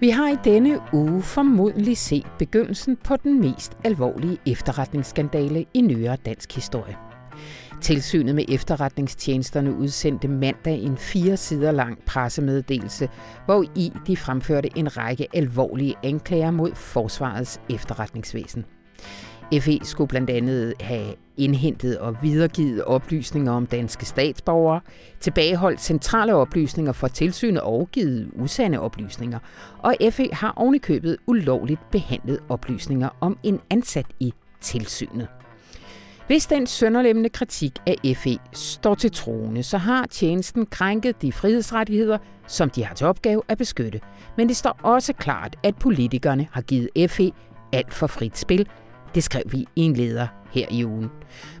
Vi har i denne uge formodentlig set begyndelsen på den mest alvorlige efterretningsskandale i nyere dansk historie. Tilsynet med efterretningstjenesterne udsendte mandag en fire sider lang pressemeddelelse, hvor i de fremførte en række alvorlige anklager mod Forsvarets efterretningsvæsen. FE skulle blandt andet have indhentet og videregivet oplysninger om danske statsborgere, tilbageholdt centrale oplysninger for tilsynet og givet usande oplysninger, og FE har ovenikøbet ulovligt behandlet oplysninger om en ansat i tilsynet. Hvis den sønderlemmende kritik af FE står til troende, så har tjenesten krænket de frihedsrettigheder, som de har til opgave at beskytte. Men det står også klart, at politikerne har givet FE alt for frit spil, det skrev vi i en leder her i ugen.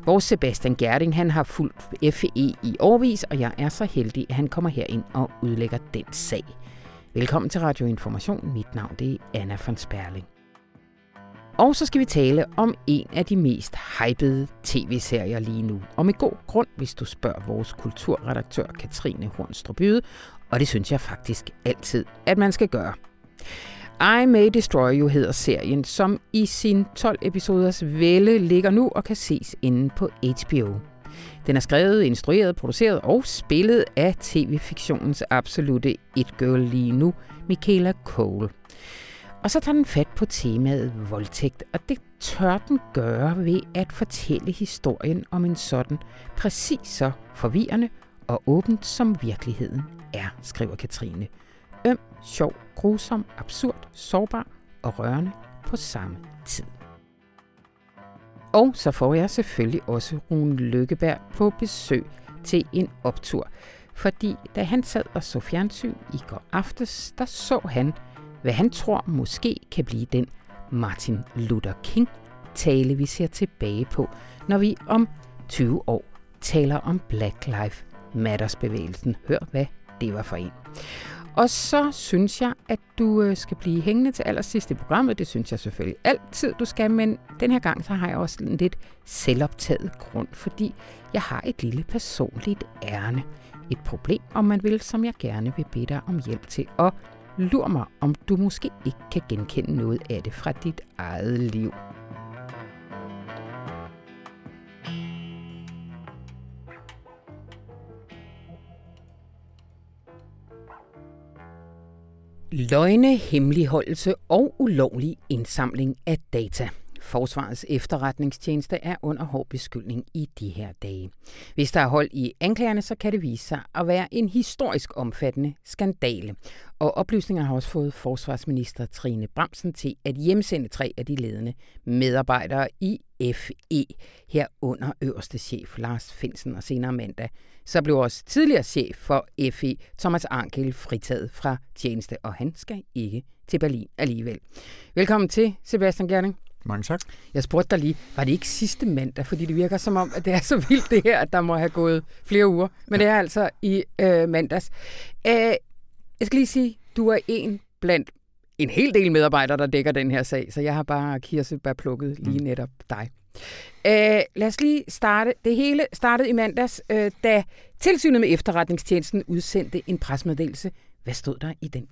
Vores Sebastian Gerding han har fulgt FE i årvis, og jeg er så heldig, at han kommer herind og udlægger den sag. Velkommen til Radio Information. Mit navn det er Anna von Sperling. Og så skal vi tale om en af de mest hypede tv-serier lige nu. Og med god grund, hvis du spørger vores kulturredaktør Katrine Hornstrup og det synes jeg faktisk altid, at man skal gøre. I May Destroy You hedder serien, som i sin 12 episoders vælge ligger nu og kan ses inde på HBO. Den er skrevet, instrueret, produceret og spillet af tv-fiktionens absolute it-girl lige nu, Michaela Cole. Og så tager den fat på temaet voldtægt, og det tør den gøre ved at fortælle historien om en sådan præcis så forvirrende og åbent som virkeligheden er, skriver Katrine. Øm, sjov, grusom, absurd, sårbar og rørende på samme tid. Og så får jeg selvfølgelig også Rune Lykkeberg på besøg til en optur. Fordi da han sad og så fjernsyn i går aftes, der så han, hvad han tror måske kan blive den Martin Luther King tale, vi ser tilbage på, når vi om 20 år taler om Black Lives Matters bevægelsen. Hør, hvad det var for en. Og så synes jeg, at du øh, skal blive hængende til allersidst i programmet. Det synes jeg selvfølgelig altid, du skal. Men den her gang, så har jeg også en lidt selvoptaget grund, fordi jeg har et lille personligt ærne. Et problem, om man vil, som jeg gerne vil bede dig om hjælp til. Og lur mig, om du måske ikke kan genkende noget af det fra dit eget liv. Løgne, hemmeligholdelse og ulovlig indsamling af data. Forsvarets efterretningstjeneste er under hård beskyldning i de her dage. Hvis der er hold i anklagerne, så kan det vise sig at være en historisk omfattende skandale. Og oplysningerne har også fået forsvarsminister Trine Bramsen til at hjemsende tre af de ledende medarbejdere i FE, herunder øverste chef Lars Finsen og senere mandag. Så blev også tidligere chef for FE, Thomas Ankel, fritaget fra tjeneste, og han skal ikke til Berlin alligevel. Velkommen til, Sebastian Gerning. Mange tak. Jeg spurgte dig lige, var det ikke sidste mandag? Fordi det virker som om, at det er så vildt det her, at der må have gået flere uger. Men ja. det er altså i øh, mandags. Æh, jeg skal lige sige, du er en blandt en hel del medarbejdere, der dækker den her sag, så jeg har bare kirsebær plukket lige mm. netop dig. Æh, lad os lige starte. Det hele startede i mandags, øh, da Tilsynet med efterretningstjenesten udsendte en presmeddelelse hvad stod der i den?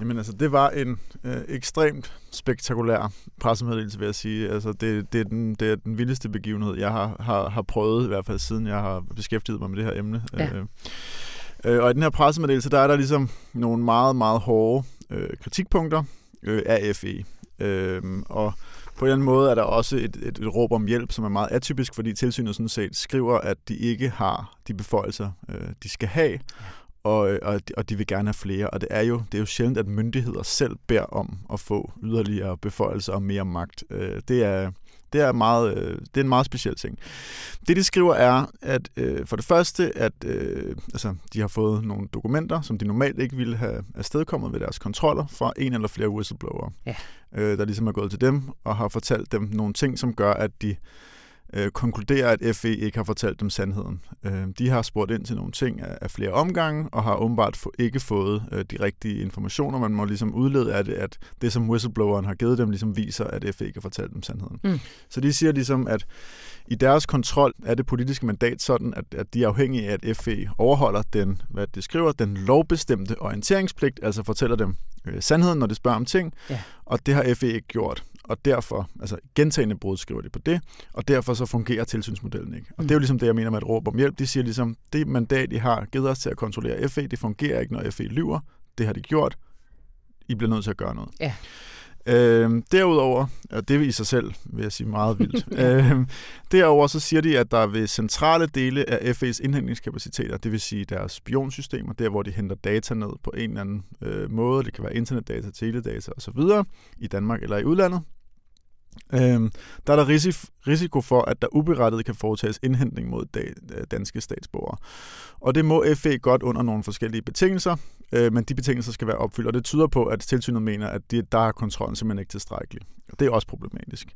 Jamen altså, det var en øh, ekstremt spektakulær pressemeddelelse, vil jeg sige. Altså, det, det, er den, det er den vildeste begivenhed, jeg har, har, har prøvet, i hvert fald siden jeg har beskæftiget mig med det her emne. Ja. Øh, øh, og i den her pressemeddelelse, der er der ligesom nogle meget, meget hårde øh, kritikpunkter øh, af FE. Øh, og på en eller anden måde er der også et, et, et råb om hjælp, som er meget atypisk, fordi tilsynet sådan set skriver, at de ikke har de beføjelser, øh, de skal have, og, øh, og, og de vil gerne have flere. Og det er jo det er jo sjældent, at myndigheder selv beder om at få yderligere beføjelser og mere magt. Øh, det er det er, meget, øh, det er en meget speciel ting. Det, de skriver, er, at øh, for det første, at øh, altså, de har fået nogle dokumenter, som de normalt ikke ville have afstedkommet ved deres kontroller, fra en eller flere whistleblower, ja. øh, der ligesom er gået til dem og har fortalt dem nogle ting, som gør, at de øh, konkluderer, at FE ikke har fortalt dem sandheden. Øh, de har spurgt ind til nogle ting af, af flere omgange, og har åbenbart få, ikke fået øh, de rigtige informationer. Man må ligesom udlede af det, at det, som whistlebloweren har givet dem, ligesom viser, at FE ikke har fortalt dem sandheden. Mm. Så de siger ligesom, at i deres kontrol er det politiske mandat sådan, at, at de er afhængige af, at FE overholder den, hvad det skriver, den lovbestemte orienteringspligt, altså fortæller dem øh, sandheden, når de spørger om ting, ja. og det har FE ikke gjort og derfor, altså gentagende brud skriver de på det, og derfor så fungerer tilsynsmodellen ikke. Og mm. det er jo ligesom det, jeg mener med at råbe om hjælp. De siger ligesom, det mandat, de har givet os til at kontrollere FE, det fungerer ikke, når FE lyver. Det har de gjort. I bliver nødt til at gøre noget. Ja. Øh, derudover, og det er i sig selv, vil jeg sige, meget vildt. øh, derudover så siger de, at der ved centrale dele af FE's indhentningskapaciteter, det vil sige deres spionsystemer, der hvor de henter data ned på en eller anden øh, måde, det kan være internetdata, teledata osv., i Danmark eller i udlandet, Øhm, der er der risiko, risiko for, at der uberettiget kan foretages indhentning mod danske statsborgere. Og det må FE godt under nogle forskellige betingelser, øh, men de betingelser skal være opfyldt, og det tyder på, at tilsynet mener, at de, der er kontrollen simpelthen ikke tilstrækkelig. Og det er også problematisk.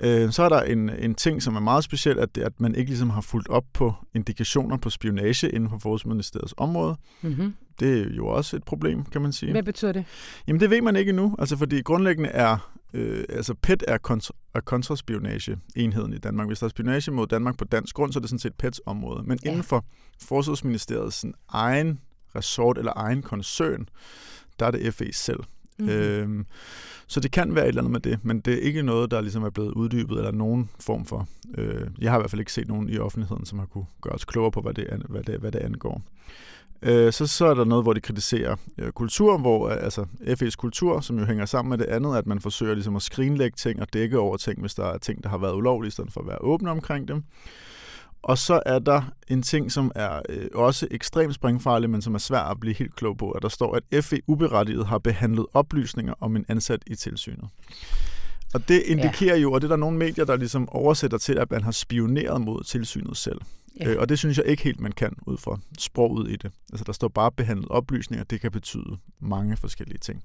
Øh, så er der en, en ting, som er meget speciel, at, at man ikke ligesom har fulgt op på indikationer på spionage inden for Forsvarsministeriets område. Mm-hmm. Det er jo også et problem, kan man sige. Hvad betyder det? Jamen det ved man ikke endnu, altså fordi grundlæggende er Øh, altså PET er, kontra, er kontraspionage-enheden i Danmark. Hvis der er spionage mod Danmark på dansk grund, så er det sådan set PETs område. Men ja. inden for Forsvarsministeriets egen resort eller egen koncern, der er det FE selv. Mm-hmm. Øhm, så det kan være et eller andet med det, men det er ikke noget, der ligesom er blevet uddybet eller nogen form for. Øh, jeg har i hvert fald ikke set nogen i offentligheden, som har kunne gøre os klogere på, hvad det, hvad det, hvad det angår. Øh, så, så er der noget, hvor de kritiserer øh, kultur, hvor øh, altså FE's kultur, som jo hænger sammen med det andet, at man forsøger ligesom at skrinlægge ting og dække over ting, hvis der er ting, der har været ulovlige, i stedet for at være åbne omkring dem. Og så er der en ting, som er øh, også ekstremt springfarlig, men som er svært at blive helt klog på, at der står, at FE uberettiget har behandlet oplysninger om en ansat i tilsynet. Og det indikerer ja. jo, og det er der nogle medier, der ligesom oversætter til, at man har spioneret mod tilsynet selv. Ja. Øh, og det synes jeg ikke helt, man kan ud fra sproget i det. Altså der står bare behandlet oplysninger, det kan betyde mange forskellige ting.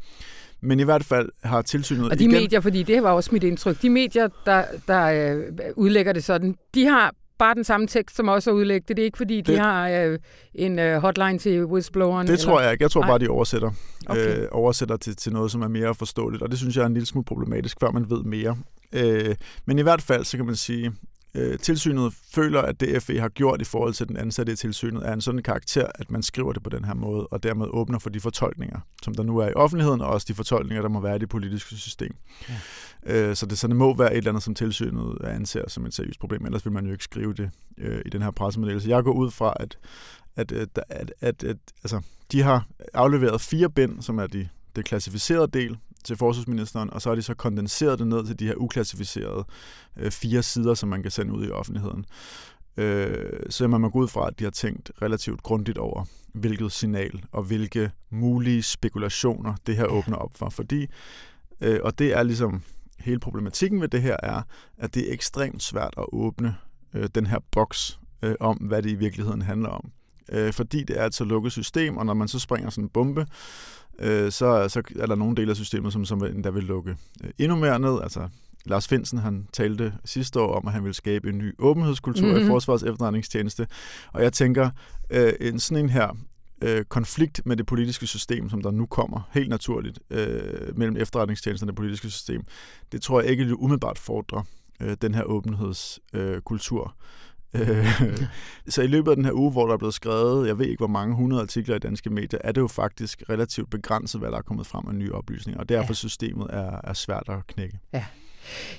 Men i hvert fald har tilsynet Og de igen... medier, fordi det var også mit indtryk, de medier, der, der øh, udlægger det sådan, de har bare den samme tekst, som også er udlægget. Det er ikke, fordi de det, har øh, en øh, hotline til whistlebloweren? Det eller? tror jeg ikke. Jeg tror bare, de oversætter. Okay. Øh, oversætter til, til noget, som er mere forståeligt. Og det synes jeg er en lille smule problematisk, før man ved mere. Øh, men i hvert fald, så kan man sige, øh, tilsynet føler, at det FE har gjort i forhold til den ansatte i tilsynet, er en sådan karakter, at man skriver det på den her måde, og dermed åbner for de fortolkninger, som der nu er i offentligheden, og også de fortolkninger, der må være i det politiske system. Ja. Øh, så det, så det må være et eller andet, som tilsynet anser som et seriøst problem, ellers vil man jo ikke skrive det øh, i den her pressemeddelelse. Jeg går ud fra, at, at, at, at, at, at altså, de har afleveret fire bind, som er de, det klassificerede del, til forsvarsministeren, og så har de så kondenseret det ned til de her uklassificerede øh, fire sider, som man kan sende ud i offentligheden. Øh, så man må gå ud fra, at de har tænkt relativt grundigt over, hvilket signal og hvilke mulige spekulationer det her åbner op for. Fordi, øh, og det er ligesom hele problematikken ved det her, er, at det er ekstremt svært at åbne øh, den her boks øh, om, hvad det i virkeligheden handler om. Øh, fordi det er et så lukket system, og når man så springer sådan en bombe, øh, så, så er der nogle dele af systemet, som, som der vil lukke øh, endnu mere ned. Altså, Lars Finsen han talte sidste år om, at han vil skabe en ny åbenhedskultur mm-hmm. i mhm. Forsvars efterretningstjeneste. Og jeg tænker, øh, en sådan en her øh, konflikt med det politiske system, som der nu kommer helt naturligt øh, mellem efterretningstjenesten og det politiske system, det tror jeg ikke umiddelbart fordrer øh, den her åbenhedskultur. Øh, Øh, så i løbet af den her uge, hvor der er blevet skrevet, jeg ved ikke hvor mange hundrede artikler i danske medier, er det jo faktisk relativt begrænset, hvad der er kommet frem af nye oplysninger, og derfor ja. systemet er, er svært at knække. Ja.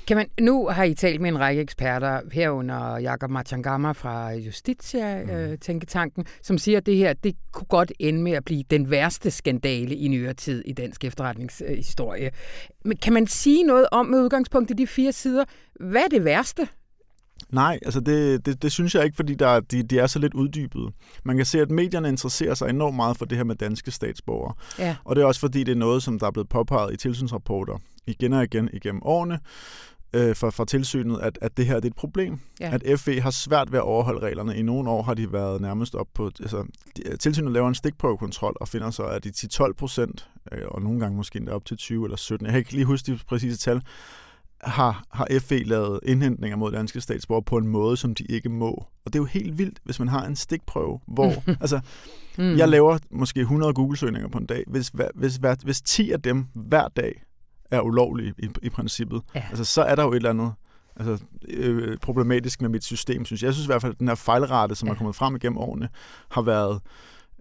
Kan man, nu har I talt med en række eksperter, herunder Jakob Machangama fra Justitia-tænketanken, mm. øh, som siger, at det her det kunne godt ende med at blive den værste skandale i nyere tid i dansk efterretningshistorie. Men kan man sige noget om, med udgangspunkt i de fire sider, hvad er det værste? Nej, altså det, det, det synes jeg ikke, fordi der, de, de er så lidt uddybede. Man kan se, at medierne interesserer sig enormt meget for det her med danske statsborgere. Ja. Og det er også fordi, det er noget, som der er blevet påpeget i tilsynsrapporter igen og igen igennem årene øh, fra, fra tilsynet, at, at det her det er et problem. Ja. At FE har svært ved at overholde reglerne. I nogle år har de været nærmest op på... Altså, de, tilsynet laver en stikprøvekontrol og finder så, at de 10-12 procent, øh, og nogle gange måske endda op til 20 eller 17, jeg kan ikke lige huske de præcise tal, har, har FE lavet indhentninger mod danske statsborgere på en måde, som de ikke må. Og det er jo helt vildt, hvis man har en stikprøve, hvor... altså, mm. Jeg laver måske 100 Google-søgninger på en dag. Hvis, hvis, hvis, hvis 10 af dem hver dag er ulovlige i, i princippet, ja. altså, så er der jo et eller andet altså, øh, problematisk med mit system, synes jeg. Jeg synes i hvert fald, at den her fejlrate, som ja. er kommet frem igennem årene, har været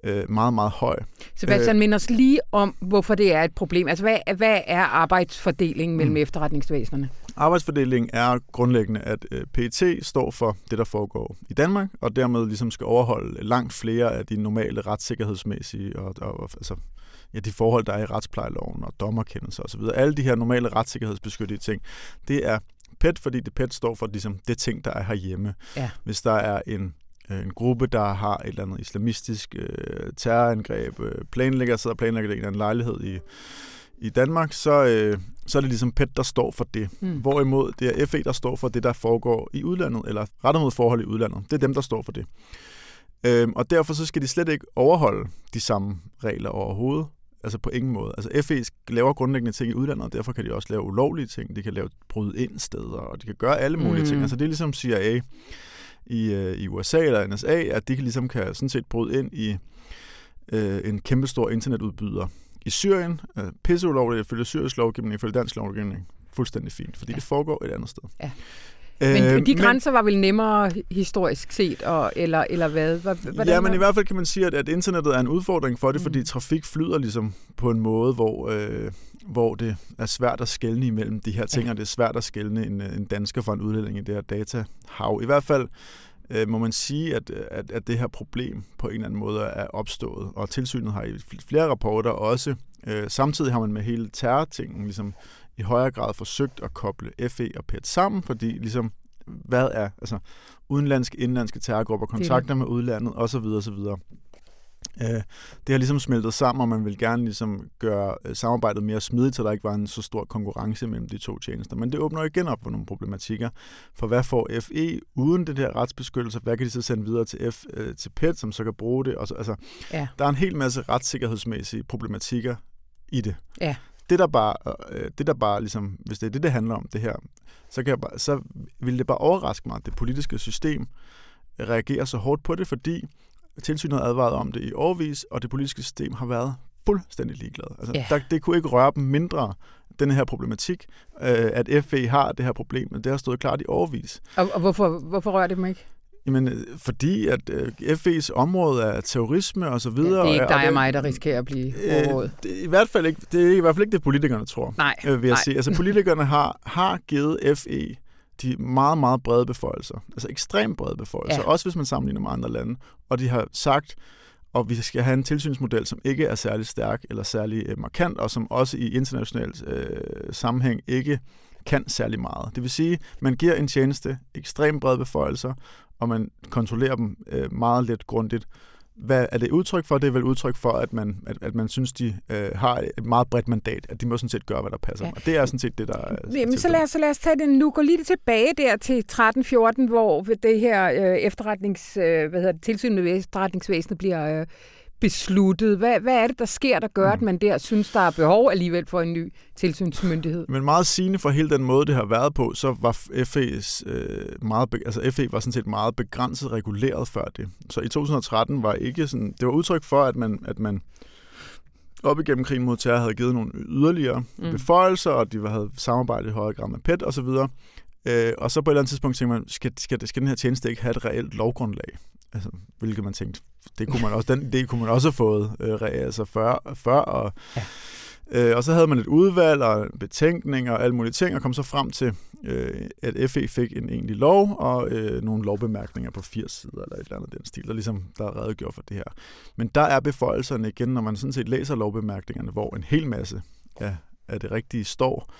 øh, meget, meget høj. Sebastian, øh, mind os lige om, hvorfor det er et problem. Altså, hvad, hvad er arbejdsfordelingen mellem mm. efterretningsvæsenerne? Arbejdsfordelingen er grundlæggende, at øh, PET står for det, der foregår i Danmark, og dermed ligesom skal overholde langt flere af de normale retssikkerhedsmæssige og, og altså, ja, de forhold, der er i retsplejeloven og dommerkendelser osv. Alle de her normale retssikkerhedsbeskyttede ting, det er PET, fordi det PET står for ligesom, det ting, der er herhjemme. Ja. Hvis der er en en gruppe, der har et eller andet islamistisk øh, terrorangreb, øh, planlægger, sidder og planlægger en anden lejlighed i, i Danmark, så, øh, så er det ligesom PET, der står for det. Mm. Hvorimod det er FE, der står for det, der foregår i udlandet, eller rettet mod forhold i udlandet. Det er dem, der står for det. Øhm, og derfor så skal de slet ikke overholde de samme regler overhovedet. Altså på ingen måde. Altså FE laver grundlæggende ting i udlandet, og derfor kan de også lave ulovlige ting. De kan lave bryde ind steder, og de kan gøre alle mulige mm. ting. Altså det er ligesom CIA i, øh, i USA eller NSA, at de kan ligesom kan sådan set bryde ind i øh, en kæmpestor internetudbyder i Syrien. Øh, pisse ulovligt ifølge syrisk lovgivning, ifølge dansk lovgivning. Fuldstændig fint, fordi ja. det foregår et andet sted. Ja. Men øh, de grænser men, var vel nemmere historisk set, og, eller, eller hvad? Hvordan ja, men i hvert fald kan man sige, at, at internettet er en udfordring for det, mm. fordi trafik flyder ligesom på en måde, hvor, øh, hvor det er svært at skelne imellem de her ting, ja. og det er svært at skelne en, en dansker for en udlænding i det her datahav. I hvert fald øh, må man sige, at, at, at det her problem på en eller anden måde er opstået, og tilsynet har i flere rapporter også, øh, samtidig har man med hele terrortingen ligesom i højere grad forsøgt at koble FE og PET sammen, fordi ligesom, hvad er altså udenlandske, indlandske terrorgrupper, kontakter med udlandet osv. osv. Øh, det har ligesom smeltet sammen, og man vil gerne ligesom gøre øh, samarbejdet mere smidigt, så der ikke var en så stor konkurrence mellem de to tjenester. Men det åbner igen op for nogle problematikker. For hvad får FE uden det der retsbeskyttelse? Hvad kan de så sende videre til, F, øh, til PET, som så kan bruge det? Og så, altså, ja. Der er en hel masse retssikkerhedsmæssige problematikker i det. Ja det der bare, øh, det der bare ligesom, hvis det er det, det handler om, det her, så, kan jeg bare, så vil det bare overraske mig, at det politiske system reagerer så hårdt på det, fordi tilsynet har advaret om det i årvis, og det politiske system har været fuldstændig ligeglad. Altså, yeah. der, det kunne ikke røre dem mindre, den her problematik, øh, at FE har det her problem, men det har stået klart i årvis. Og, og hvorfor, hvorfor rører det dem ikke? Jamen, øh, fordi at øh, FE's område er terrorisme og så videre. Ja, det er ikke dig og, og mig, der risikerer at blive overrådet. Øh, det, i hvert fald ikke, det er i hvert fald ikke det, politikerne tror, nej, øh, vil jeg nej. sige. Altså, politikerne har, har givet FE de meget, meget brede beføjelser. Altså ekstremt brede beføjelser, ja. også hvis man sammenligner med andre lande. Og de har sagt, og vi skal have en tilsynsmodel, som ikke er særlig stærk eller særlig øh, markant, og som også i international øh, sammenhæng ikke kan særlig meget. Det vil sige, man giver en tjeneste ekstremt brede beføjelser, og man kontrollerer dem øh, meget lidt grundigt. Hvad er det udtryk for? Det er vel udtryk for, at man, at, at man synes, de øh, har et meget bredt mandat, at de må sådan set gøre, hvad der passer ja. Og det er sådan set det, der er... Jamen, så lad, os, så lad os tage det nu. Gå lige tilbage der til 13-14, hvor det her øh, efterretnings, øh, hvad hedder det, tilsyn med efterretningsvæsenet bliver... Øh, besluttet? Hvad, hvad er det, der sker, der gør, at mm. man der synes, der er behov alligevel for en ny tilsynsmyndighed? Men meget sigende for hele den måde, det har været på, så var FE's, øh, meget, altså FE var sådan set meget begrænset reguleret før det. Så i 2013 var ikke sådan, det var udtryk for, at man, at man op igennem krigen mod terror havde givet nogle yderligere mm. beføjelser, og de havde samarbejdet i højere grad med PET osv., Øh, og så på et eller andet tidspunkt tænkte man, skal, skal, skal den her tjeneste ikke have et reelt lovgrundlag? Altså, hvilket man tænkte, det kunne man også, den idé kunne man også have fået øh, altså før, før og, ja. øh, og så havde man et udvalg og betænkning og alle mulige ting, og kom så frem til, øh, at FE fik en egentlig lov og øh, nogle lovbemærkninger på 80 sider eller et eller andet den stil, der ligesom der er redegjort for det her. Men der er beføjelserne igen, når man sådan set læser lovbemærkningerne, hvor en hel masse af, af det rigtige står,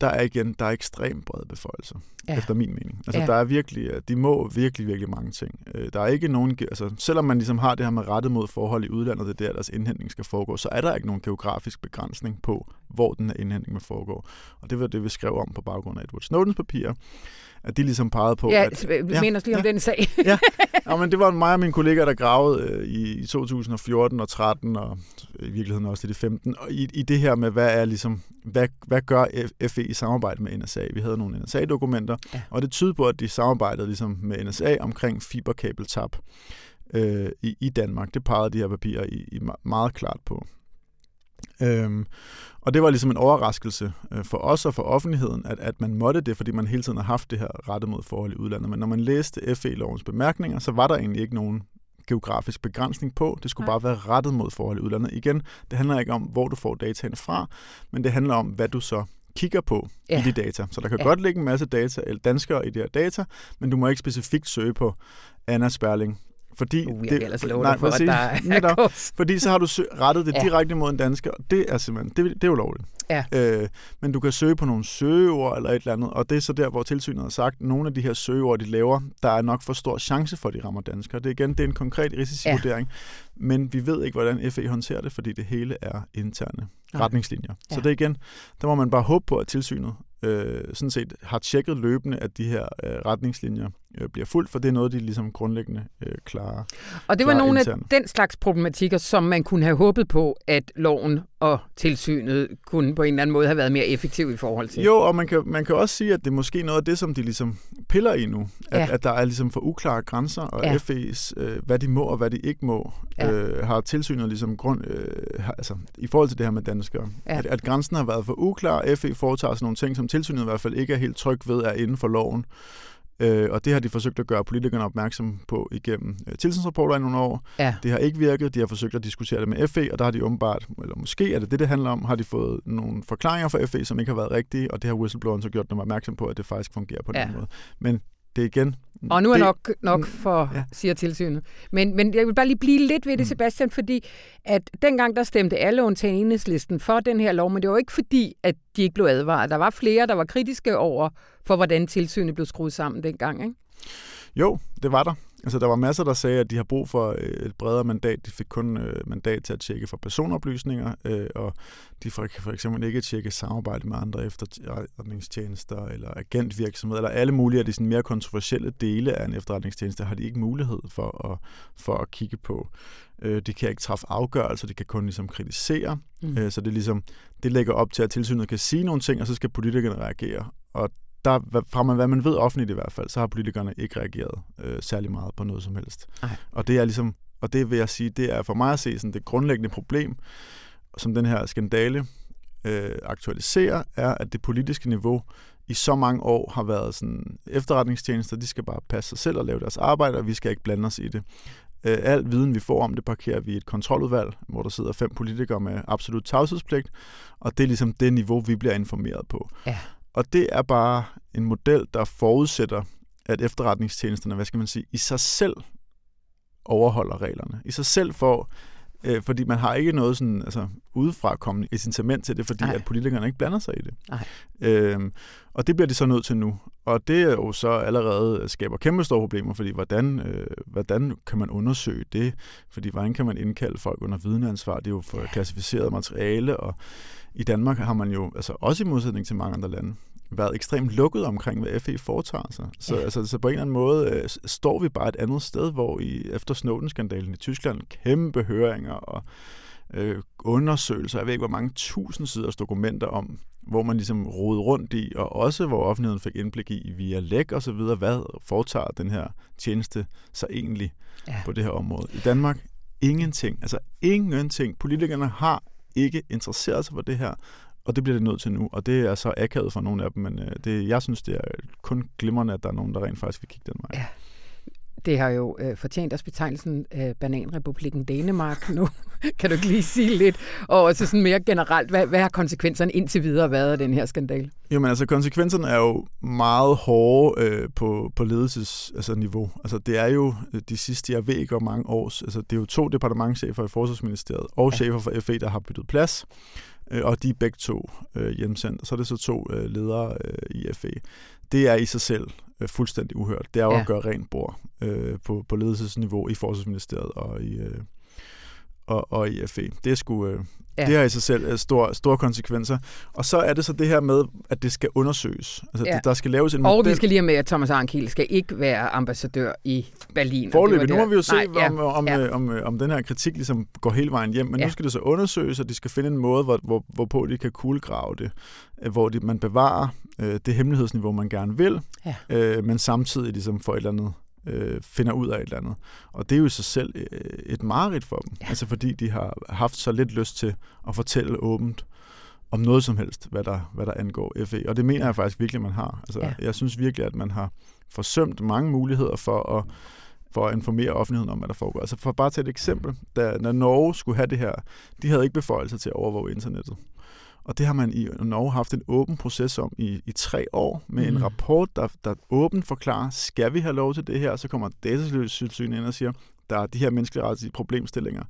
der er igen, der er ekstremt brede beføjelser, ja. efter min mening. Altså, ja. der er virkelig, øh, de må virkelig, virkelig mange ting. Øh, der er ikke nogen, altså, selvom man ligesom har det her med rettet mod forhold i udlandet, det er der, deres indhentning skal foregå, så er der ikke nogen geografisk begrænsning på, hvor den her indhentning må foregå. Og det var det, vi skrev om på baggrund af Edward Snowdens papirer, at de ligesom pegede på... Ja, at, ja mener lige om ja, den sag. ja, ja, men det var mig og mine kollegaer, der gravede øh, i, i 2014 og 13 og i virkeligheden også i det 15, og i, i det her med, hvad er ligesom, hvad, hvad gør FE i samarbejde med NSA? Vi havde nogle NSA-dokumenter, ja. og det tyder på, at de samarbejdede ligesom med NSA omkring fiberkabeltab øh, i, i Danmark. Det pegede de her papirer i, i meget klart på. Øhm, og det var ligesom en overraskelse øh, for os og for offentligheden, at, at man måtte det, fordi man hele tiden har haft det her rettet mod forhold i udlandet. Men når man læste FE-lovens bemærkninger, så var der egentlig ikke nogen geografisk begrænsning på. Det skulle ja. bare være rettet mod forhold i udlandet. Igen, det handler ikke om, hvor du får dataene fra, men det handler om, hvad du så kigger på ja. i de data. Så der kan ja. godt ligge en masse data, eller danskere i de her data, men du må ikke specifikt søge på Anna Sperling fordi, uh, jeg det, nej, for, at der er netop, fordi så har du rettet det ja. direkte mod en dansker, og det er simpelthen, det, det er ulovligt. Ja. Øh, men du kan søge på nogle søgeord eller et eller andet, og det er så der, hvor tilsynet har sagt, at nogle af de her søgeord, de laver, der er nok for stor chance for, at de rammer danskere. Det er igen, det er en konkret risikovurdering, ja. men vi ved ikke, hvordan FE håndterer det, fordi det hele er interne okay. retningslinjer. Ja. Så det igen, der må man bare håbe på, at tilsynet øh, sådan set har tjekket løbende, at de her øh, retningslinjer øh, bliver fuldt, for det er noget, de ligesom grundlæggende øh, klarer. Og det var nogle intern. af den slags problematikker, som man kunne have håbet på, at loven og tilsynet kunne på en eller anden måde have været mere effektiv i forhold til. Jo, og man kan, man kan også sige, at det er måske noget af det, som de ligesom piller i nu. At, ja. at der er ligesom for uklare grænser, og ja. FE's, øh, hvad de må og hvad de ikke må, ja. øh, har tilsynet ligesom grund, øh, har, altså i forhold til det her med danskere. Ja. At, at grænsen har været for uklar, FE foretager sådan nogle ting, som tilsynet i hvert fald ikke er helt tryg ved, er inden for loven. Øh, og det har de forsøgt at gøre politikerne opmærksom på igennem øh, tilsynsrapporter i nogle år. Ja. Det har ikke virket. De har forsøgt at diskutere det med FE, og der har de åbenbart, eller måske er det det, det handler om, har de fået nogle forklaringer fra FE, som ikke har været rigtige, og det har whistlebloweren så gjort dem opmærksom på, at det faktisk fungerer på ja. den måde. Men det igen og nu er det, nok nok mm, for, ja. siger tilsynet. Men, men jeg vil bare lige blive lidt ved det, mm. Sebastian, fordi at dengang der stemte alle undtagen enhedslisten for den her lov, men det var ikke fordi, at de ikke blev advaret. Der var flere, der var kritiske over for, hvordan tilsynet blev skruet sammen dengang, ikke? Jo, det var der. Altså, der var masser, der sagde, at de har brug for øh, et bredere mandat. De fik kun øh, mandat til at tjekke for personoplysninger, øh, og de får for eksempel ikke tjekke samarbejde med andre efterretningstjenester eller agentvirksomheder, eller alle mulige af de sådan mere kontroversielle dele af en efterretningstjeneste, har de ikke mulighed for at, for at kigge på. Øh, de kan ikke træffe afgørelser, de kan kun ligesom kritisere. Mm. Øh, så det, ligesom, det lægger op til, at tilsynet kan sige nogle ting, og så skal politikerne reagere. Og der, fra man, hvad man ved offentligt i hvert fald, så har politikerne ikke reageret øh, særlig meget på noget som helst. Ej. Og det er ligesom, og det vil jeg sige, det er for mig at se sådan det grundlæggende problem, som den her skandale øh, aktualiserer, er, at det politiske niveau i så mange år har været sådan, efterretningstjenester, de skal bare passe sig selv og lave deres arbejde, og vi skal ikke blande os i det. Øh, al viden, vi får om det, parkerer vi i et kontroludvalg, hvor der sidder fem politikere med absolut tavshedspligt, og det er ligesom det niveau, vi bliver informeret på. Ja. Og det er bare en model, der forudsætter, at efterretningstjenesterne, hvad skal man sige, i sig selv overholder reglerne. I sig selv får, øh, fordi man har ikke noget sådan, altså, udefra kommende incitament til det, fordi Ej. at politikerne ikke blander sig i det. Øhm, og det bliver de så nødt til nu. Og det er jo så allerede skaber kæmpe store problemer, fordi hvordan, øh, hvordan kan man undersøge det? Fordi hvordan kan man indkalde folk under vidneansvar? Det er jo for klassificeret materiale, og i Danmark har man jo, altså også i modsætning til mange andre lande, været ekstremt lukket omkring, hvad FE foretager sig. Så, ja. altså, så på en eller anden måde øh, står vi bare et andet sted, hvor i efter Snowden-skandalen i Tyskland, kæmpe høringer og øh, undersøgelser, jeg ved ikke, hvor mange tusind siders dokumenter om, hvor man ligesom rodede rundt i, og også hvor offentligheden fik indblik i via læk og så videre, hvad foretager den her tjeneste så egentlig ja. på det her område. I Danmark, ingenting. Altså ingenting. Politikerne har ikke interesseret sig for det her, og det bliver det nødt til nu, og det er så akavet for nogle af dem, men øh, det, jeg synes, det er kun glimrende, at der er nogen, der rent faktisk vil kigge den vej. Ja. Det har jo øh, fortjent os betegnelsen øh, Bananrepubliken Danemark nu. kan du ikke lige sige lidt? Og også sådan mere generelt, hvad, hvad har konsekvenserne indtil videre været af den her skandal? Jamen altså, konsekvenserne er jo meget hårde øh, på, på ledelsesniveau. Altså, niveau. altså, det er jo øh, de sidste, jeg ved ikke hvor mange års, altså det er jo to departementchefer i Forsvarsministeriet og ja. chefer for FE, der har byttet plads og de er begge to øh, hjemsendt. Så er det så to øh, ledere øh, i FE. Det er i sig selv øh, fuldstændig uhørt. Det er jo ja. at gøre rent bord øh, på, på ledelsesniveau i Forsvarsministeriet og i, øh, og, og i FE. Det sgu... Øh, Ja. Det har i sig selv øh, store, store konsekvenser. Og så er det så det her med, at det skal undersøges. Altså, ja. det, der skal laves en Og model. vi skal lige have med, at Thomas Arnkiel skal ikke være ambassadør i Berlin. Forløbig. Nu må vi jo se, Nej, ja. om, om, ja. om, øh, om den her kritik ligesom går hele vejen hjem. Men ja. nu skal det så undersøges, og de skal finde en måde, hvor, hvor, hvorpå de kan kuglegrave det. Øh, hvor de, man bevarer øh, det hemmelighedsniveau, man gerne vil, ja. øh, men samtidig ligesom får et eller andet øh, finder ud af et eller andet. Og det er jo i sig selv øh, et mareridt for dem, ja. altså fordi de har haft så lidt lyst til at fortælle åbent om noget som helst, hvad der, hvad der angår FE. Og det mener jeg faktisk virkelig, man har. Altså, ja. Jeg synes virkelig, at man har forsømt mange muligheder for at, for at informere offentligheden om, hvad der foregår. Altså for bare at tage et eksempel, da, når Norge skulle have det her, de havde ikke beføjelser til at overvåge internettet. Og det har man i Norge haft en åben proces om i, i tre år, med mm. en rapport, der, der åbent forklarer, skal vi have lov til det her? Så kommer Datatilsynet ind og siger, der er de her menneskerettige problemstillinger.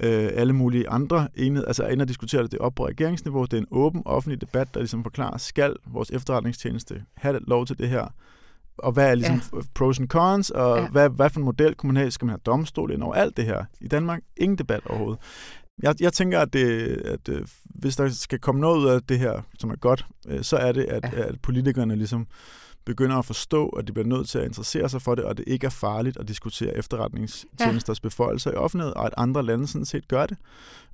Øh, alle mulige andre enhed, altså er inde og diskutere det, det op på regeringsniveau. Det er en åben offentlig debat, der ligesom forklarer, skal vores efterretningstjeneste have lov til det her? og hvad er ligesom ja. pros and cons, og ja. hvad, hvad for en model kunne man have? Skal man have domstol ind over alt det her? I Danmark, ingen debat overhovedet. Jeg, jeg tænker, at, det, at øh, hvis der skal komme noget ud af det her, som er godt, øh, så er det, at, ja. at politikerne ligesom begynder at forstå, at de bliver nødt til at interessere sig for det, og det ikke er farligt at diskutere efterretningstjenesters ja. beføjelser i offentlighed, og at andre lande sådan set gør det,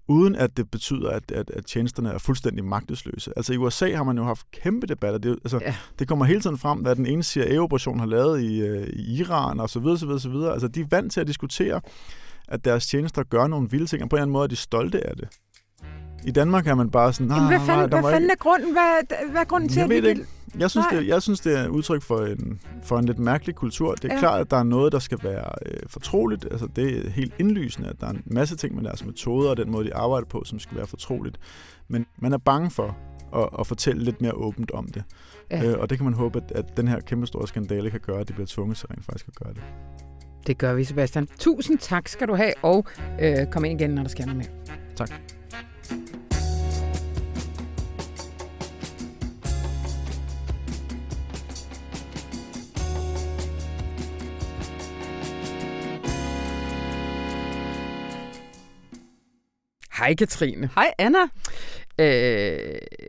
uden at det betyder, at, at, at tjenesterne er fuldstændig magtesløse. Altså i USA har man jo haft kæmpe debatter. Det, altså, ja. det kommer hele tiden frem, hvad den ene CIA-operation har lavet i, øh, i Iran, og så videre, så videre, så videre. Altså de er vant til at diskutere at deres tjenester gør nogle vilde ting, og på en eller anden måde er de stolte af det. I Danmark er man bare sådan, nej, hvad fanden, nej, hvad fanden er grunden? Hvad, hvad er grunden til, jeg at ved ikke. Jeg synes, det, jeg synes, det er udtryk for en, for en lidt mærkelig kultur. Det er ja. klart, at der er noget, der skal være øh, fortroligt. Altså, det er helt indlysende, at der er en masse ting med deres metoder og den måde, de arbejder på, som skal være fortroligt. Men man er bange for at, at fortælle lidt mere åbent om det. Ja. Øh, og det kan man håbe, at, at den her kæmpe store skandale kan gøre, at de bliver tvunget til rent faktisk at gøre det. Det gør vi, Sebastian. Tusind tak skal du have, og øh, kom ind igen, når der sker noget mere. Tak. Hej Katrine. Hej Anna. Øh,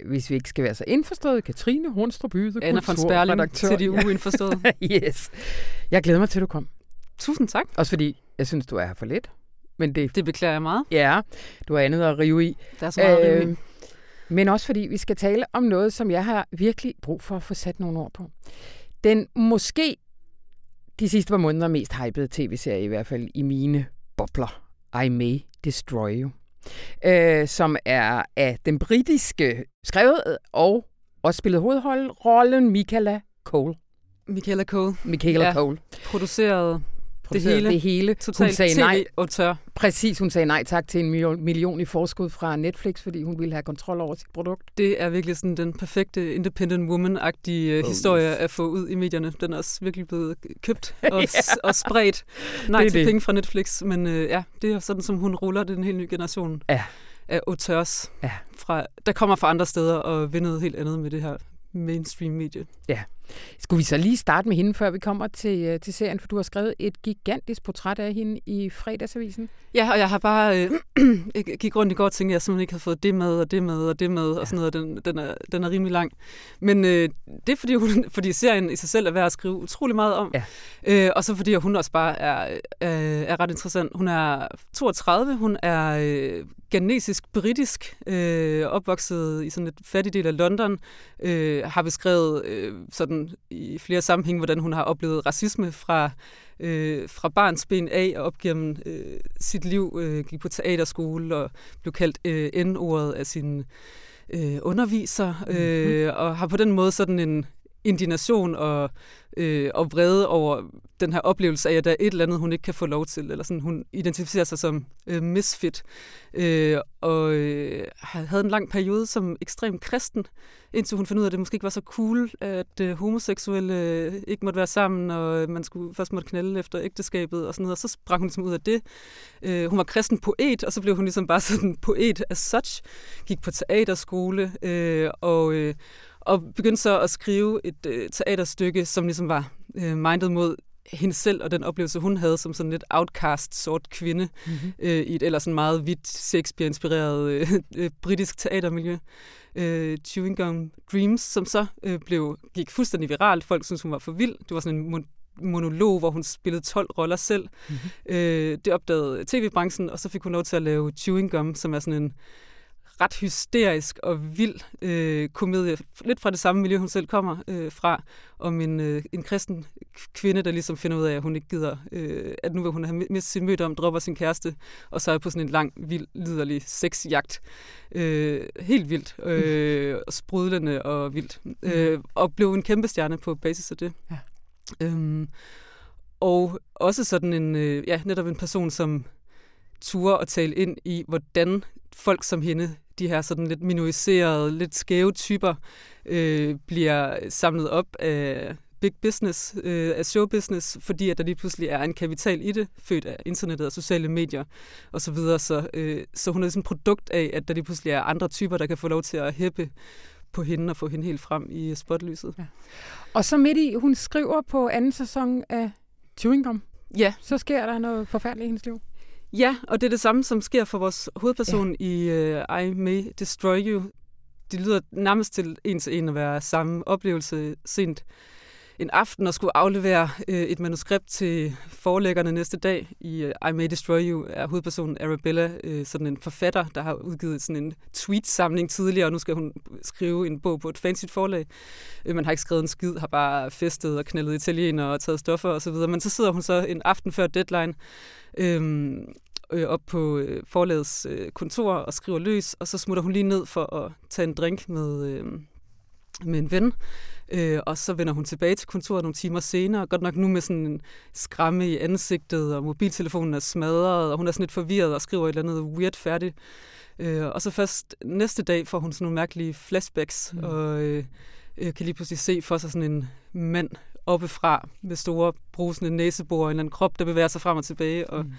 hvis vi ikke skal være så indforstået, Katrine Hornstrup Yde, Anna von Sperling til de uindforståede. yes. Jeg glæder mig til, at du kom. Tusind tak. Også fordi, jeg synes, du er her for lidt. Men det, det beklager jeg meget. Ja, du har andet at rive i. Der er så meget øh, rive i. Øh, men også fordi vi skal tale om noget, som jeg har virkelig brug for at få sat nogle ord på. Den måske de sidste par måneder mest hypede tv-serie, i hvert fald i mine bobler, I May Destroy You, øh, som er af den britiske skrevet og også spillet hovedrollen Michaela Cole. Michaela Cole. Michaela ja, Cole. Produceret det hele. Det hele. Totalt hun sagde nej. og tør. Præcis, hun sagde nej tak til en million i forskud fra Netflix, fordi hun ville have kontrol over sit produkt. Det er virkelig sådan den perfekte independent woman-agtige oh, historie yes. at få ud i medierne. Den er også virkelig blevet købt og, yeah. og spredt. Nej det til det. penge fra Netflix, men øh, ja, det er sådan, som hun ruller den helt nye generation. Ja af auteurs, ja. fra, der kommer fra andre steder og vil noget helt andet med det her mainstream medie. Ja. Skulle vi så lige starte med hende, før vi kommer til, øh, til serien, for du har skrevet et gigantisk portræt af hende i fredagsavisen. Ja, og jeg har bare øh, gik rundt i går og tænkte, at jeg simpelthen ikke har fået det med, og det med, og det med, ja. og sådan noget. Den, den, er, den er rimelig lang. Men øh, det er, fordi, hun, fordi serien i sig selv er værd at skrive utrolig meget om. Ja. Øh, og så fordi hun også bare er, øh, er ret interessant. Hun er 32, hun er øh, genetisk britisk, øh, opvokset i sådan et fattig del af London, øh, har beskrevet øh, sådan i flere sammenhænge, hvordan hun har oplevet racisme fra, øh, fra barns ben af og op gennem øh, sit liv, øh, gik på teaterskole og blev kaldt øh, N-ordet af sin øh, underviser, øh, mm-hmm. og har på den måde sådan en indignation og, øh, og vrede over den her oplevelse af, at der er et eller andet, hun ikke kan få lov til, eller sådan, hun identificerer sig som øh, misfit, øh, og øh, havde en lang periode som ekstrem kristen, indtil hun fandt ud af, at det måske ikke var så cool, at øh, homoseksuelle øh, ikke måtte være sammen, og øh, man skulle først måtte knalde efter ægteskabet og sådan noget, og så sprang hun ligesom ud af det. Øh, hun var kristen poet, og så blev hun ligesom bare sådan poet as such, gik på teaterskole, øh, og øh, og begyndte så at skrive et øh, teaterstykke, som ligesom var øh, mindet mod hende selv og den oplevelse, hun havde som sådan lidt outcast sort kvinde mm-hmm. øh, i et ellers sådan meget hvidt Shakespeare-inspireret øh, øh, britisk teatermiljø. Øh, Chewing Gum Dreams, som så øh, blev, gik fuldstændig viralt. Folk syntes, hun var for vild. Det var sådan en monolog, hvor hun spillede 12 roller selv. Mm-hmm. Øh, det opdagede tv-branchen, og så fik hun lov til at lave Chewing Gum, som er sådan en ret hysterisk og vild øh, komedie, lidt fra det samme miljø, hun selv kommer øh, fra, om en, øh, en kristen kvinde, der ligesom finder ud af, at hun ikke gider, øh, at nu vil hun have mistet sin møde om, dropper sin kæreste, og så er på sådan en lang, vild, liderlig sexjagt. Øh, helt vildt, øh, og sprudlende og vildt. Øh, og blev en kæmpe stjerne på basis af det. Ja. Øhm, og også sådan en, øh, ja, netop en person, som turde at tale ind i, hvordan folk som hende, de her sådan lidt minoriserede, lidt skæve typer, øh, bliver samlet op af big business, øh, af showbusiness, fordi at der lige pludselig er en kapital i det, født af internettet og sociale medier osv. Så, videre. så, øh, så hun er sådan et produkt af, at der lige pludselig er andre typer, der kan få lov til at hæppe på hende og få hende helt frem i spotlyset. Ja. Og så midt i, hun skriver på anden sæson af Chewing Gum. Ja. Så sker der noget forfærdeligt i hendes liv. Ja, og det er det samme, som sker for vores hovedperson ja. i uh, I May Destroy You. Det lyder nærmest til en til en at være samme oplevelse sent en aften og skulle aflevere øh, et manuskript til forlæggerne næste dag. I øh, I May Destroy You er hovedpersonen Arabella øh, sådan en forfatter, der har udgivet sådan en tweet-samling tidligere, og nu skal hun skrive en bog på et fancy forlag. Øh, man har ikke skrevet en skid, har bare festet og knældet italiener og taget stoffer osv., men så sidder hun så en aften før deadline øh, øh, op på øh, forlagets øh, kontor og skriver løs, og så smutter hun lige ned for at tage en drink med, øh, med en ven. Øh, og så vender hun tilbage til kontoret nogle timer senere, godt nok nu med sådan en skræmme i ansigtet, og mobiltelefonen er smadret, og hun er sådan lidt forvirret og skriver et eller andet weird færdigt. Øh, og så først næste dag får hun sådan nogle mærkelige flashbacks, mm. og øh, øh, kan lige pludselig se for sig sådan en mand oppefra med store brusende næsebor og en eller anden krop, der bevæger sig frem og tilbage, og mm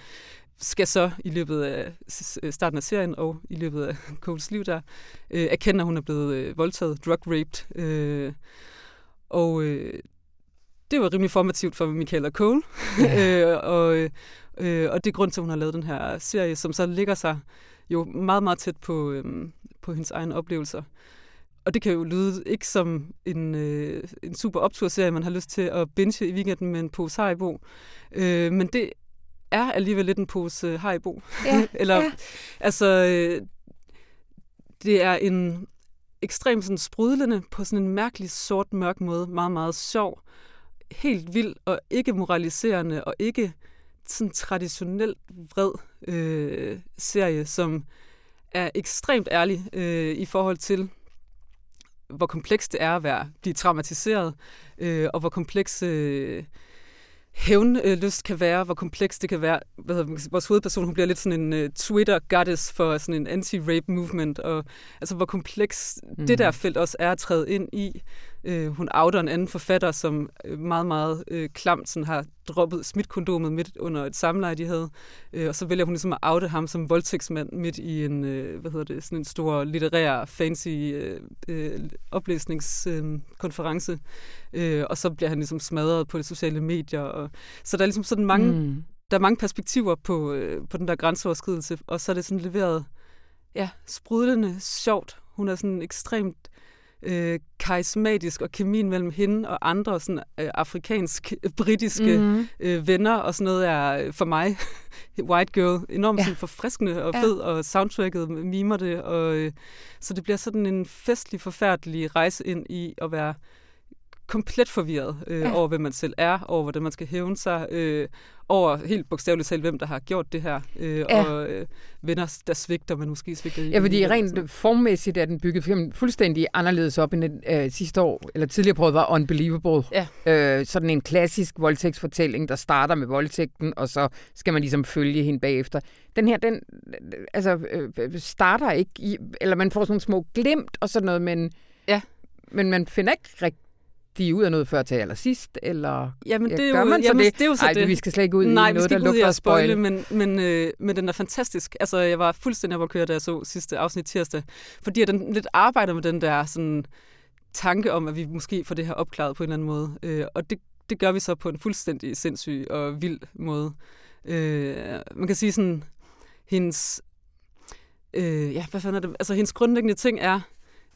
skal så i løbet af starten af serien og i løbet af Coles liv der, øh, erkende, at hun er blevet øh, voldtaget, drug-raped. Øh, og øh, det var rimelig formativt for Michaela Cole. Ja. øh, og, øh, og det er grund til, at hun har lavet den her serie, som så ligger sig jo meget, meget tæt på, øh, på hendes egne oplevelser. Og det kan jo lyde ikke som en, øh, en super opturserie, man har lyst til at binge i weekenden med en pose Haribo. Øh, men det er alligevel lidt en pose Haribo. Ja, Eller, ja. altså, øh, det er en ekstremt sådan sprudlende, på sådan en mærkelig sort, mørk måde, meget, meget sjov, helt vild og ikke moraliserende og ikke sådan traditionelt vred øh, serie, som er ekstremt ærlig øh, i forhold til, hvor komplekst det er at være, blive traumatiseret, øh, og hvor komplekse øh, hævnlyst kan være, hvor komplekst det kan være. Hvad hedder, vores hovedperson hun bliver lidt sådan en uh, Twitter-goddess for sådan en anti-rape movement, og altså hvor kompleks mm. det der felt også er at træde ind i. Uh, hun outer en anden forfatter, som meget, meget uh, klamt sådan har droppet smitkondomet midt under et samleje, de havde. Uh, og så vælger hun ligesom at oute ham som voldtægtsmand midt i en, uh, hvad hedder det, sådan en stor litterær, fancy uh, uh, oplæsningskonference. Uh, uh, og så bliver han ligesom smadret på de sociale medier. Og, så der er ligesom sådan mange, mm. der er mange perspektiver på, uh, på den der grænseoverskridelse, og så er det sådan leveret ja, sprudlende, sjovt. Hun er sådan ekstremt øh, karismatisk, og kemien mellem hende og andre sådan, øh, afrikansk-britiske mm-hmm. øh, venner og sådan noget er øh, for mig, White Girl, enormt ja. sådan, forfriskende og fed, ja. og soundtracket mimer det, og øh, så det bliver sådan en festlig, forfærdelig rejse ind i at være komplet forvirret øh, ja. over, hvem man selv er, over hvordan man skal hævne sig, øh, over helt bogstaveligt talt, hvem der har gjort det her, øh, ja. og øh, venner, der svigter, men måske svigter Ja, fordi rent formmæssigt er den bygget fuldstændig anderledes op, end den, øh, sidste år, eller tidligere prøvet var Unbelievable. Ja. Øh, sådan en klassisk voldtægtsfortælling, der starter med voldtægten, og så skal man ligesom følge hende bagefter. Den her, den altså, øh, starter ikke i, eller man får sådan nogle små glimt og sådan noget, men, ja. men man finder ikke rigtig de er ud af noget før til allersidst, eller jamen, det er gør jo, man så jamen, det? det er jo så Ej, det. vi skal slet ikke ud Nej, i noget, der lugter af spoil. men, men, øh, men den er fantastisk. Altså, jeg var fuldstændig op at køre, da jeg så sidste afsnit tirsdag, fordi den lidt arbejder med den der sådan, tanke om, at vi måske får det her opklaret på en eller anden måde. Øh, og det, det gør vi så på en fuldstændig sindssyg og vild måde. Øh, man kan sige sådan, hendes, øh, ja, hvad fanden er det? Altså, hendes grundlæggende ting er,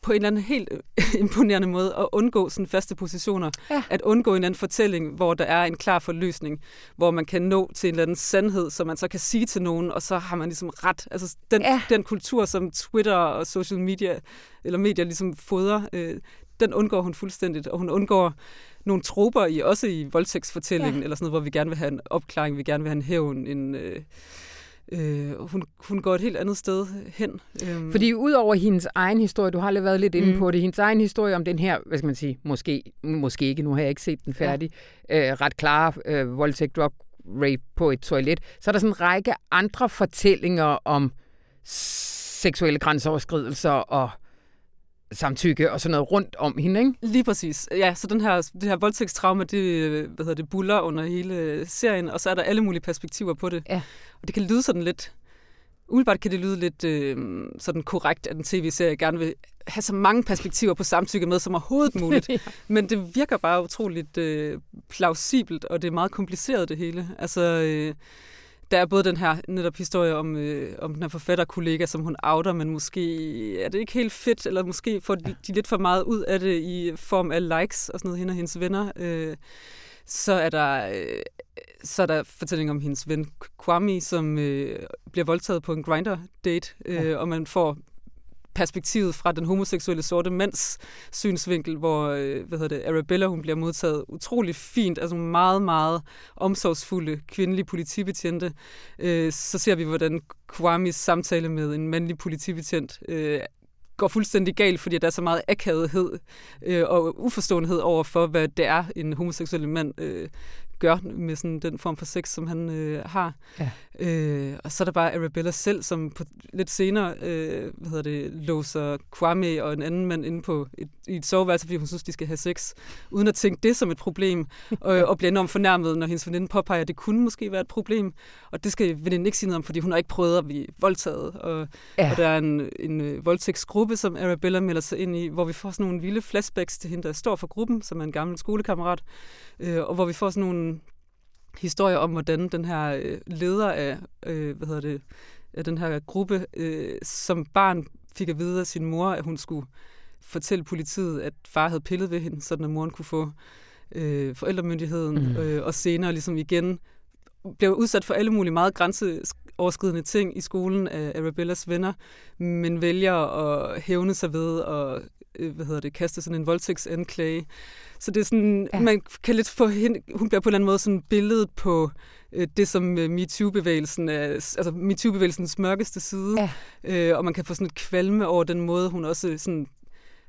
på en eller anden helt imponerende måde at undgå sådan faste positioner. Ja. At undgå en eller anden fortælling, hvor der er en klar forløsning, hvor man kan nå til en eller anden sandhed, som man så kan sige til nogen, og så har man ligesom ret. Altså den, ja. den kultur, som Twitter og social media, eller medier ligesom fodrer, øh, den undgår hun fuldstændigt, og hun undgår nogle troper i, også i voldtægtsfortællingen, ja. eller sådan noget, hvor vi gerne vil have en opklaring, vi gerne vil have en hævn, en... Øh, Øh, hun, hun går et helt andet sted hen. Øh. Fordi udover hendes egen historie, du har lige været lidt inde mm. på det, hendes egen historie om den her, hvad skal man sige, måske, måske ikke, nu har jeg ikke set den færdig, ja. øh, ret klare øh, voldtægt, drug, rape på et toilet, så er der sådan en række andre fortællinger om seksuelle grænseoverskridelser og samtykke og sådan noget rundt om hende, ikke? Lige præcis. Ja, så den her, det her voldtægtstraume, det, hvad hedder det buller under hele serien, og så er der alle mulige perspektiver på det. Ja. Og det kan lyde sådan lidt... Umiddelbart kan det lyde lidt øh, sådan korrekt, at en tv-serie gerne vil have så mange perspektiver på samtykke med som overhovedet muligt. ja. Men det virker bare utroligt øh, plausibelt, og det er meget kompliceret det hele. Altså... Øh, der er både den her netop historie om, øh, om den her forfatterkollega, som hun outer, men måske er det ikke helt fedt, eller måske får de, de lidt for meget ud af det i form af likes og sådan noget, hende og hendes venner. Øh, så er der øh, så er der fortælling om hendes ven Kwame, som øh, bliver voldtaget på en grinder date, øh, ja. og man får perspektivet fra den homoseksuelle sorte mands synsvinkel, hvor øh, hvad hedder det, Arabella hun bliver modtaget utrolig fint, altså meget, meget omsorgsfulde kvindelige politibetjente. Øh, så ser vi, hvordan Kwamis samtale med en mandlig politibetjent øh, går fuldstændig galt, fordi der er så meget akavethed øh, og uforståenhed over for, hvad det er, en homoseksuel mand øh, gør med sådan den form for sex, som han øh, har. Ja. Øh, og så er der bare Arabella selv, som på, lidt senere øh, hvad hedder det, låser Kwame og en anden mand inde på et, i et soveværelse, fordi hun synes, de skal have sex, uden at tænke det som et problem, og, og bliver enormt fornærmet, når hendes veninde påpeger, at det kunne måske være et problem. Og det skal veninden ikke sige noget om, fordi hun har ikke prøvet at blive voldtaget. Og, ja. og der er en, en øh, voldtægtsgruppe, som Arabella melder sig ind i, hvor vi får sådan nogle vilde flashbacks til hende, der står for gruppen, som er en gammel skolekammerat, øh, og hvor vi får sådan nogle historier om, hvordan den her øh, leder af, øh, hvad hedder det, af den her gruppe, øh, som barn fik at vide af sin mor, at hun skulle fortælle politiet, at far havde pillet ved hende, så at moren kunne få øh, forældremyndigheden, mm. øh, og senere ligesom igen blev udsat for alle mulige meget grænseoverskridende ting i skolen af Arabellas venner, men vælger at hævne sig ved at øh, hvad hedder det, kaste sådan en voldtægtsanklage. Så det er sådan, ja. man kan lidt få hende, hun bliver på en eller anden måde sådan billedet på øh, det, som øh, MeToo-bevægelsen er, altså MeToo-bevægelsens mørkeste side, ja. øh, og man kan få sådan et kvalme over den måde, hun også sådan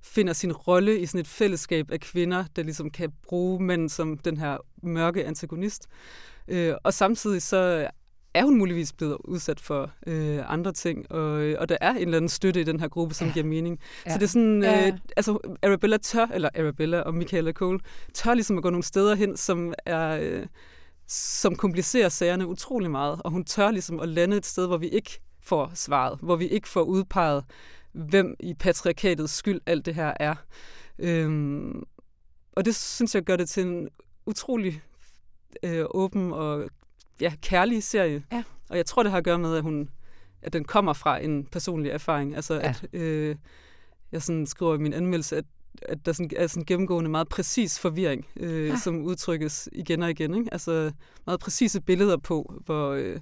finder sin rolle i sådan et fællesskab af kvinder, der ligesom kan bruge mænd som den her mørke antagonist. Øh, og samtidig så er hun muligvis blevet udsat for øh, andre ting, og, og der er en eller anden støtte i den her gruppe, som ja. giver mening. Ja. Så det er sådan, ja. øh, altså Arabella tør, eller Arabella og Michaela Cole, tør ligesom at gå nogle steder hen, som er... Øh, som komplicerer sagerne utrolig meget, og hun tør ligesom at lande et sted, hvor vi ikke får svaret, hvor vi ikke får udpeget, hvem i patriarkatets skyld alt det her er. Øhm, og det synes jeg gør det til en utrolig øh, åben og ja, kærlig serie. Ja. Og jeg tror, det har at gøre med, at, hun, at den kommer fra en personlig erfaring. Altså, ja. at øh, jeg sådan skriver i min anmeldelse, at, at der sådan, er sådan gennemgående meget præcis forvirring, øh, ja. som udtrykkes igen og igen. Ikke? Altså meget præcise billeder på, hvor, øh,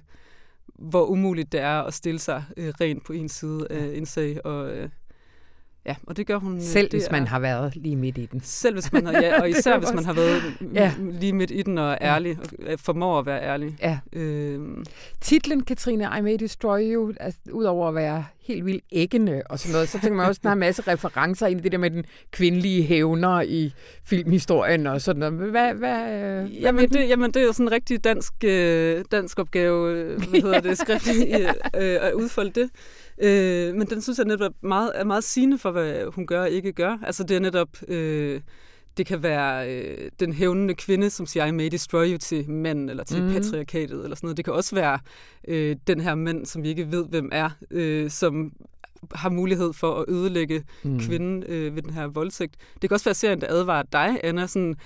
hvor umuligt det er at stille sig øh, rent på en side af en sag. Og, øh, Ja, og det gør hun... Øh, Selv det hvis man er, har været lige midt i den. Selv hvis man har, ja, og især hvis man har været ja. lige midt i den og er ærlig, og formår at være ærlig. Ja. Øhm. Titlen, Katrine, I May Destroy You, altså, udover at være helt vildt æggende og sådan noget, så tænker man også, at der er en masse referencer ind i det der med den kvindelige hævner i filmhistorien og sådan noget. Hvad, hvad, øh, jamen, det, jamen, det er jo sådan en rigtig dansk, øh, dansk opgave, øh, hvad hedder det, skrift, øh, at udfolde det. Øh, men den synes jeg netop meget, er meget sigende for, hvad hun gør og ikke gør. Altså det er netop... Øh, det kan være øh, den hævnende kvinde, som siger, I may destroy you til mænd, eller til mm. patriarkatet, eller sådan noget. Det kan også være øh, den her mænd, som vi ikke ved, hvem er, øh, som har mulighed for at ødelægge mm. kvinden øh, ved den her voldtægt. Det kan også være serien, der advarer dig, Anna, sådan,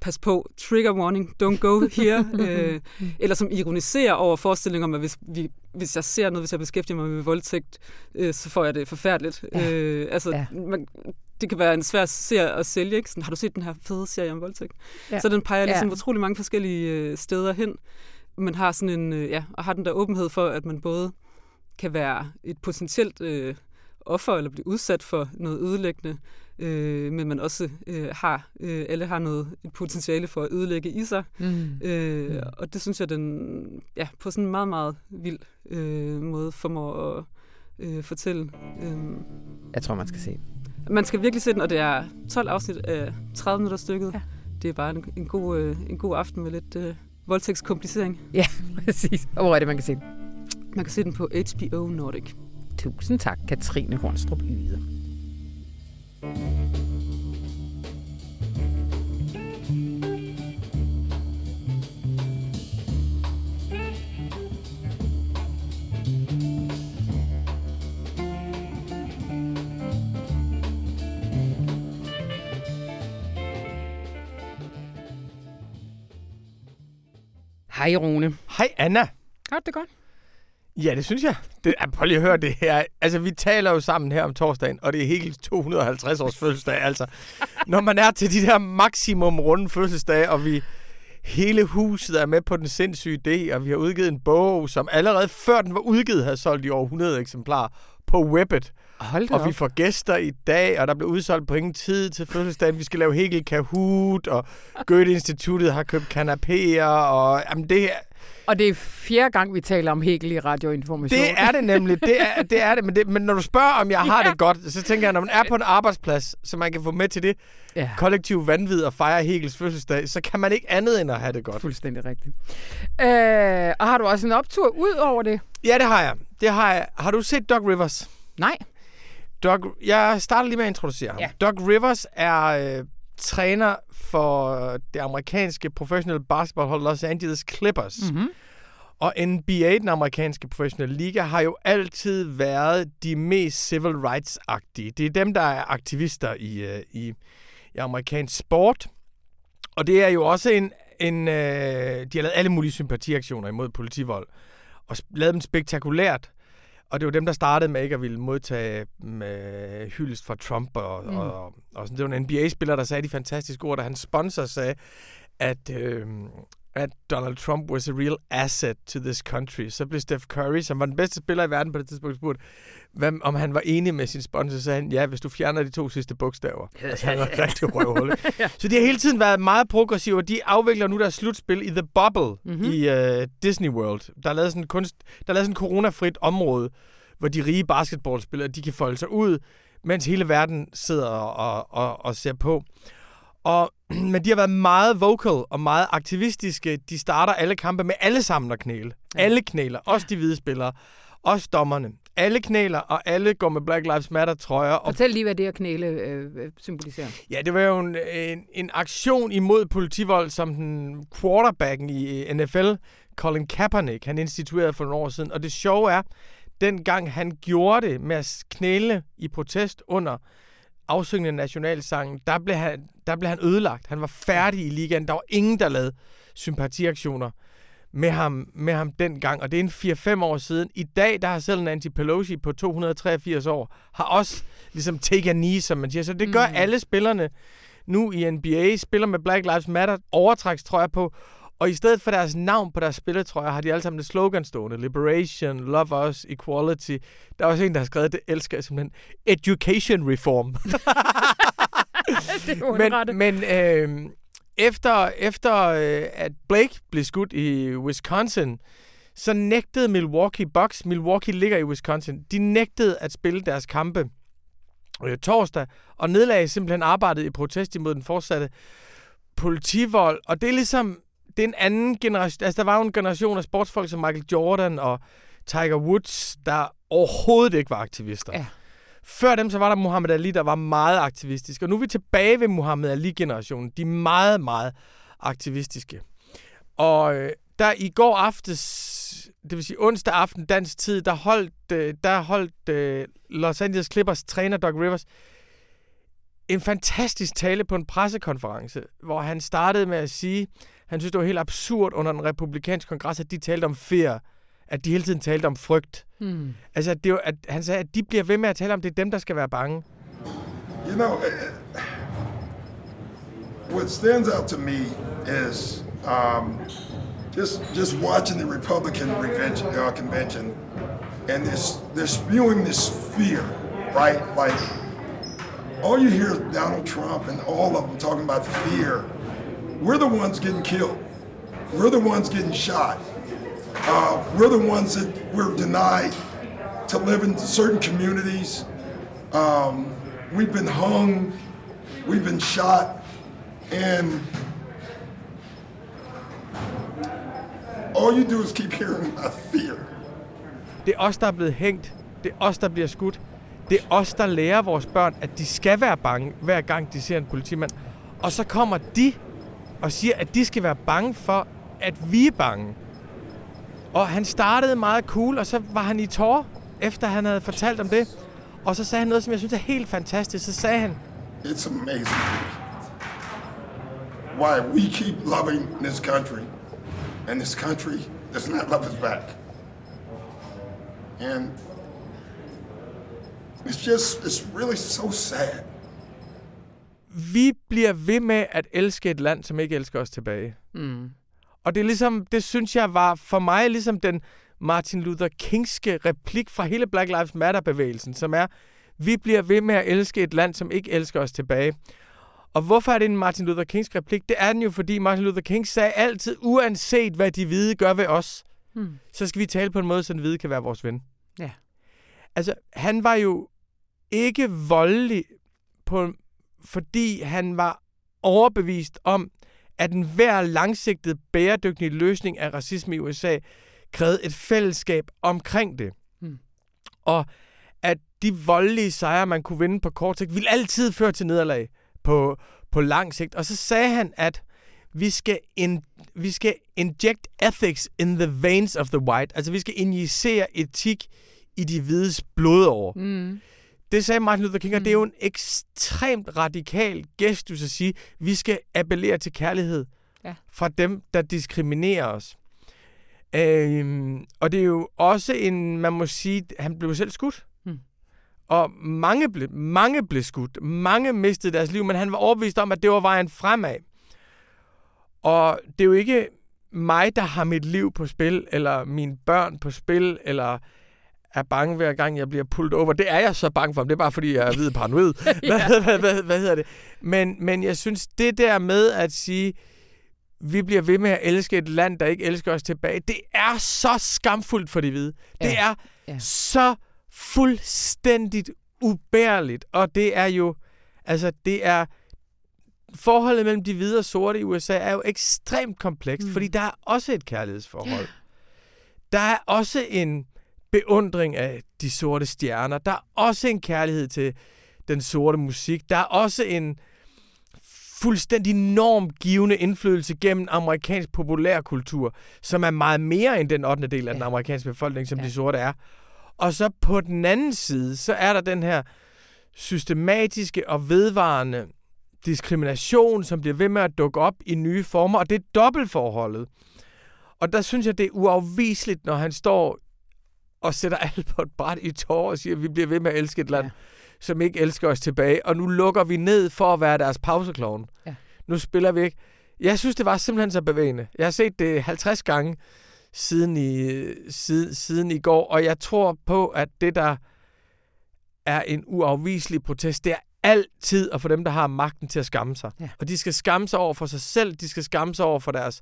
pas på, trigger warning, don't go here, øh, eller som ironiserer over forestillingen om, at hvis, vi, hvis jeg ser noget, hvis jeg beskæftiger mig med voldtægt, øh, så får jeg det forfærdeligt. Ja. Øh, altså, ja. man, det kan være en svær serie at sælge, ikke? Sådan, har du set den her fede serie om voldtægt? Ja. Så den peger ligesom ja. utrolig mange forskellige øh, steder hen. Man har sådan en, øh, ja, og har den der åbenhed for, at man både kan være et potentielt øh, offer eller blive udsat for noget ødelæggende, øh, men man også øh, har, øh, alle har noget et potentiale for at ødelægge i sig. Mm. Øh, mm. Og det synes jeg, den ja, på sådan en meget, meget vild øh, måde formår at øh, fortælle. Øh, jeg tror, man skal se Man skal virkelig se den, og det er 12 afsnit af 30 minutter stykket. Ja. Det er bare en, en, god, øh, en god aften med lidt øh, voldtægtskomplicering. Ja, præcis. Og hvor er det, man kan se den? Man kan se den på HBO Nordic. Tusind tak, Katrine Hornstrup Yde. Hej Rune. Hej Anna. Har det godt? Ja, det synes jeg. Det, ah, prøv lige at høre det her. Altså, vi taler jo sammen her om torsdagen, og det er helt 250 års fødselsdag. Altså, når man er til de der maksimum runde fødselsdage, og vi hele huset er med på den sindssyge idé, og vi har udgivet en bog, som allerede før den var udgivet, havde solgt i over 100 eksemplarer på webbet. Hold og op. vi får gæster i dag, og der bliver udsolgt på ingen tid til fødselsdagen. Vi skal lave Hegel Kahoot, og Goethe-instituttet har købt kanapéer, og jamen det og det er fjerde gang, vi taler om Hegel i radioinformation. Det er det nemlig. Det er det, er det. Men, det, men når du spørger, om jeg har ja. det godt, så tænker jeg, når man er på en arbejdsplads, så man kan få med til det ja. kollektiv vanvid og fejre Hegels fødselsdag, så kan man ikke andet end at have det godt. Fuldstændig rigtigt. Øh, og har du også en optur ud over det? Ja, det har jeg. Det har jeg. Har du set Doc Rivers? Nej. Doc, jeg starter lige med at introducere ham. Ja. Doc Rivers er øh, træner for det amerikanske professionelle basketballhold Los Angeles Clippers. Mm-hmm. Og NBA, den amerikanske professionelle liga, har jo altid været de mest civil rights-agtige. Det er dem, der er aktivister i, uh, i, i amerikansk sport. Og det er jo også en... en uh, de har lavet alle mulige sympatiaktioner imod politivold. Og lavet dem spektakulært. Og det var dem, der startede med ikke at ville modtage med hyldest fra Trump. Og, mm. og, og sådan. Det var en NBA-spiller, der sagde de fantastiske ord, da hans sponsor sagde, at, øh, at Donald Trump was a real asset to this country. Så blev Steph Curry, som var den bedste spiller i verden på det tidspunkt, spurgt, hvad, om han var enig med sin sponsor, så sagde han, ja, hvis du fjerner de to sidste bogstaver. Altså, han var rigtig røvhul. ja. Så de har hele tiden været meget progressive, og de afvikler nu deres slutspil i The Bubble mm-hmm. i uh, Disney World. Der er lavet sådan en, kunst, der er lavet sådan en coronafrit område, hvor de rige basketballspillere, de kan folde sig ud, mens hele verden sidder og, og, og ser på. Og, men de har været meget vocal og meget aktivistiske. De starter alle kampe med alle sammen at knæle. Ja. Alle knæler, også de hvide spillere, også dommerne. Alle knæler, og alle går med Black Lives Matter trøjer. Og... Fortæl lige, hvad det at knæle øh, øh, symboliserer. Ja, det var jo en, en, en aktion imod politivold, som den quarterbacken i NFL, Colin Kaepernick, han instituerede for nogle år siden. Og det sjove er, dengang han gjorde det med at knæle i protest under afsyngende nationalsangen, der blev, han, der blev han ødelagt. Han var færdig i ligaen. Der var ingen, der lavede sympatiaktioner med ham, med ham dengang, og det er en 4-5 år siden. I dag, der har selv Nancy Pelosi på 283 år, har også ligesom take a knee, som man siger. Så det gør mm. alle spillerne nu i NBA, spiller med Black Lives Matter, overtræks, tror jeg på, og i stedet for deres navn på deres spillertrøjer, har de alle sammen det slogan stående. Liberation, Love Us, Equality. Der er også en, der har skrevet, det elsker jeg simpelthen. Education Reform. det er men men øh, efter, efter øh, at Blake blev skudt i Wisconsin, så nægtede Milwaukee Bucks, Milwaukee ligger i Wisconsin, de nægtede at spille deres kampe øh, torsdag, og nedlagde simpelthen arbejdet i protest imod den fortsatte politivold. Og det er ligesom, det er en anden generation. Altså, der var jo en generation af sportsfolk som Michael Jordan og Tiger Woods, der overhovedet ikke var aktivister. Ja. Før dem, så var der Muhammad Ali, der var meget aktivistisk. Og nu er vi tilbage ved Muhammad Ali-generationen. De er meget, meget aktivistiske. Og øh, der i går aftes, det vil sige onsdag aften dansk tid, der holdt, øh, der holdt øh, Los Angeles Clippers træner Doc Rivers en fantastisk tale på en pressekonference, hvor han startede med at sige, han synes, det var helt absurd under den republikanske kongres, at de talte om fear, at de hele tiden talte om frygt. Hmm. Altså, det var, at han sagde, at de bliver ved med at tale om, det er dem, der skal være bange. You know, uh, what stands out to me is um, just just watching the Republican convention, uh, convention and this they're spewing this fear, right? Like all you hear is Donald Trump and all of them talking about fear. We're the ones getting killed. We're the ones getting shot. Uh, we're the ones that we're denied to live in certain communities. Um, we've been hung. We've been shot. And all you do is keep hearing about fear. Det er os, der er blevet hængt. Det er os, der bliver skudt. Det er os, der lærer vores børn, at de skal være bange, hver gang de ser en politimand. Og så kommer de og siger, at de skal være bange for, at vi er bange. Og han startede meget cool, og så var han i tårer, efter han havde fortalt om det. Og så sagde han noget, som jeg synes er helt fantastisk. Så sagde han, It's amazing why we keep loving this country, and this country does not love us back. And it's just, it's really so sad. Vi bliver ved med at elske et land, som ikke elsker os tilbage. Mm. Og det er ligesom, det synes jeg var for mig ligesom den Martin Luther Kingske replik fra hele Black Lives Matter-bevægelsen, som er, vi bliver ved med at elske et land, som ikke elsker os tilbage. Og hvorfor er det en Martin Luther Kings replik? Det er den jo, fordi Martin Luther King sagde altid, uanset hvad de hvide gør ved os, hmm. så skal vi tale på en måde, så den hvide kan være vores ven. Ja. Altså, han var jo ikke voldelig, på, fordi han var overbevist om, at en hver langsigtet bæredygtig løsning af racisme i USA krævede et fællesskab omkring det. Hmm. Og at de voldelige sejre, man kunne vinde på kort sigt, ville altid føre til nederlag på, på lang sigt. Og så sagde han, at vi skal, in, vi skal inject ethics in the veins of the white. Altså, vi skal injicere etik i de hvides blodår. Mm. Det sagde Martin Luther King, og mm. det er jo en ekstremt radikal gestus at sige, vi skal appellere til kærlighed ja. fra dem, der diskriminerer os. Øhm, og det er jo også en, man må sige, han blev selv skudt. Og mange blev, mange blev skudt. Mange mistede deres liv, men han var overbevist om, at det var vejen fremad. Og det er jo ikke mig, der har mit liv på spil, eller mine børn på spil, eller er bange hver gang, jeg bliver pullet over. Det er jeg så bange for, det er bare fordi, jeg er hvid paranoid. hvad, hvad, hvad, hvad hedder det? Men, men jeg synes, det der med at sige, vi bliver ved med at elske et land, der ikke elsker os tilbage, det er så skamfuldt for de hvide. Ja. Det er ja. så fuldstændigt ubærligt. Og det er jo, altså det er, forholdet mellem de hvide og sorte i USA er jo ekstremt komplekst, mm. fordi der er også et kærlighedsforhold. Ja. Der er også en beundring af de sorte stjerner. Der er også en kærlighed til den sorte musik. Der er også en fuldstændig normgivende indflydelse gennem amerikansk populærkultur, som er meget mere end den 8. del af ja. den amerikanske befolkning, som ja. de sorte er. Og så på den anden side, så er der den her systematiske og vedvarende diskrimination, som bliver ved med at dukke op i nye former, og det er dobbeltforholdet. Og der synes jeg, det er uafviseligt, når han står og sætter alt på et bræt i tår og siger, at vi bliver ved med at elske et land, ja. som ikke elsker os tilbage, og nu lukker vi ned for at være deres pauseklovn. Ja. Nu spiller vi ikke. Jeg synes, det var simpelthen så bevægende. Jeg har set det 50 gange, siden i, siden, siden i går, og jeg tror på, at det, der er en uafviselig protest, det er altid at få dem, der har magten til at skamme sig. Ja. Og de skal skamme sig over for sig selv, de skal skamme sig over for deres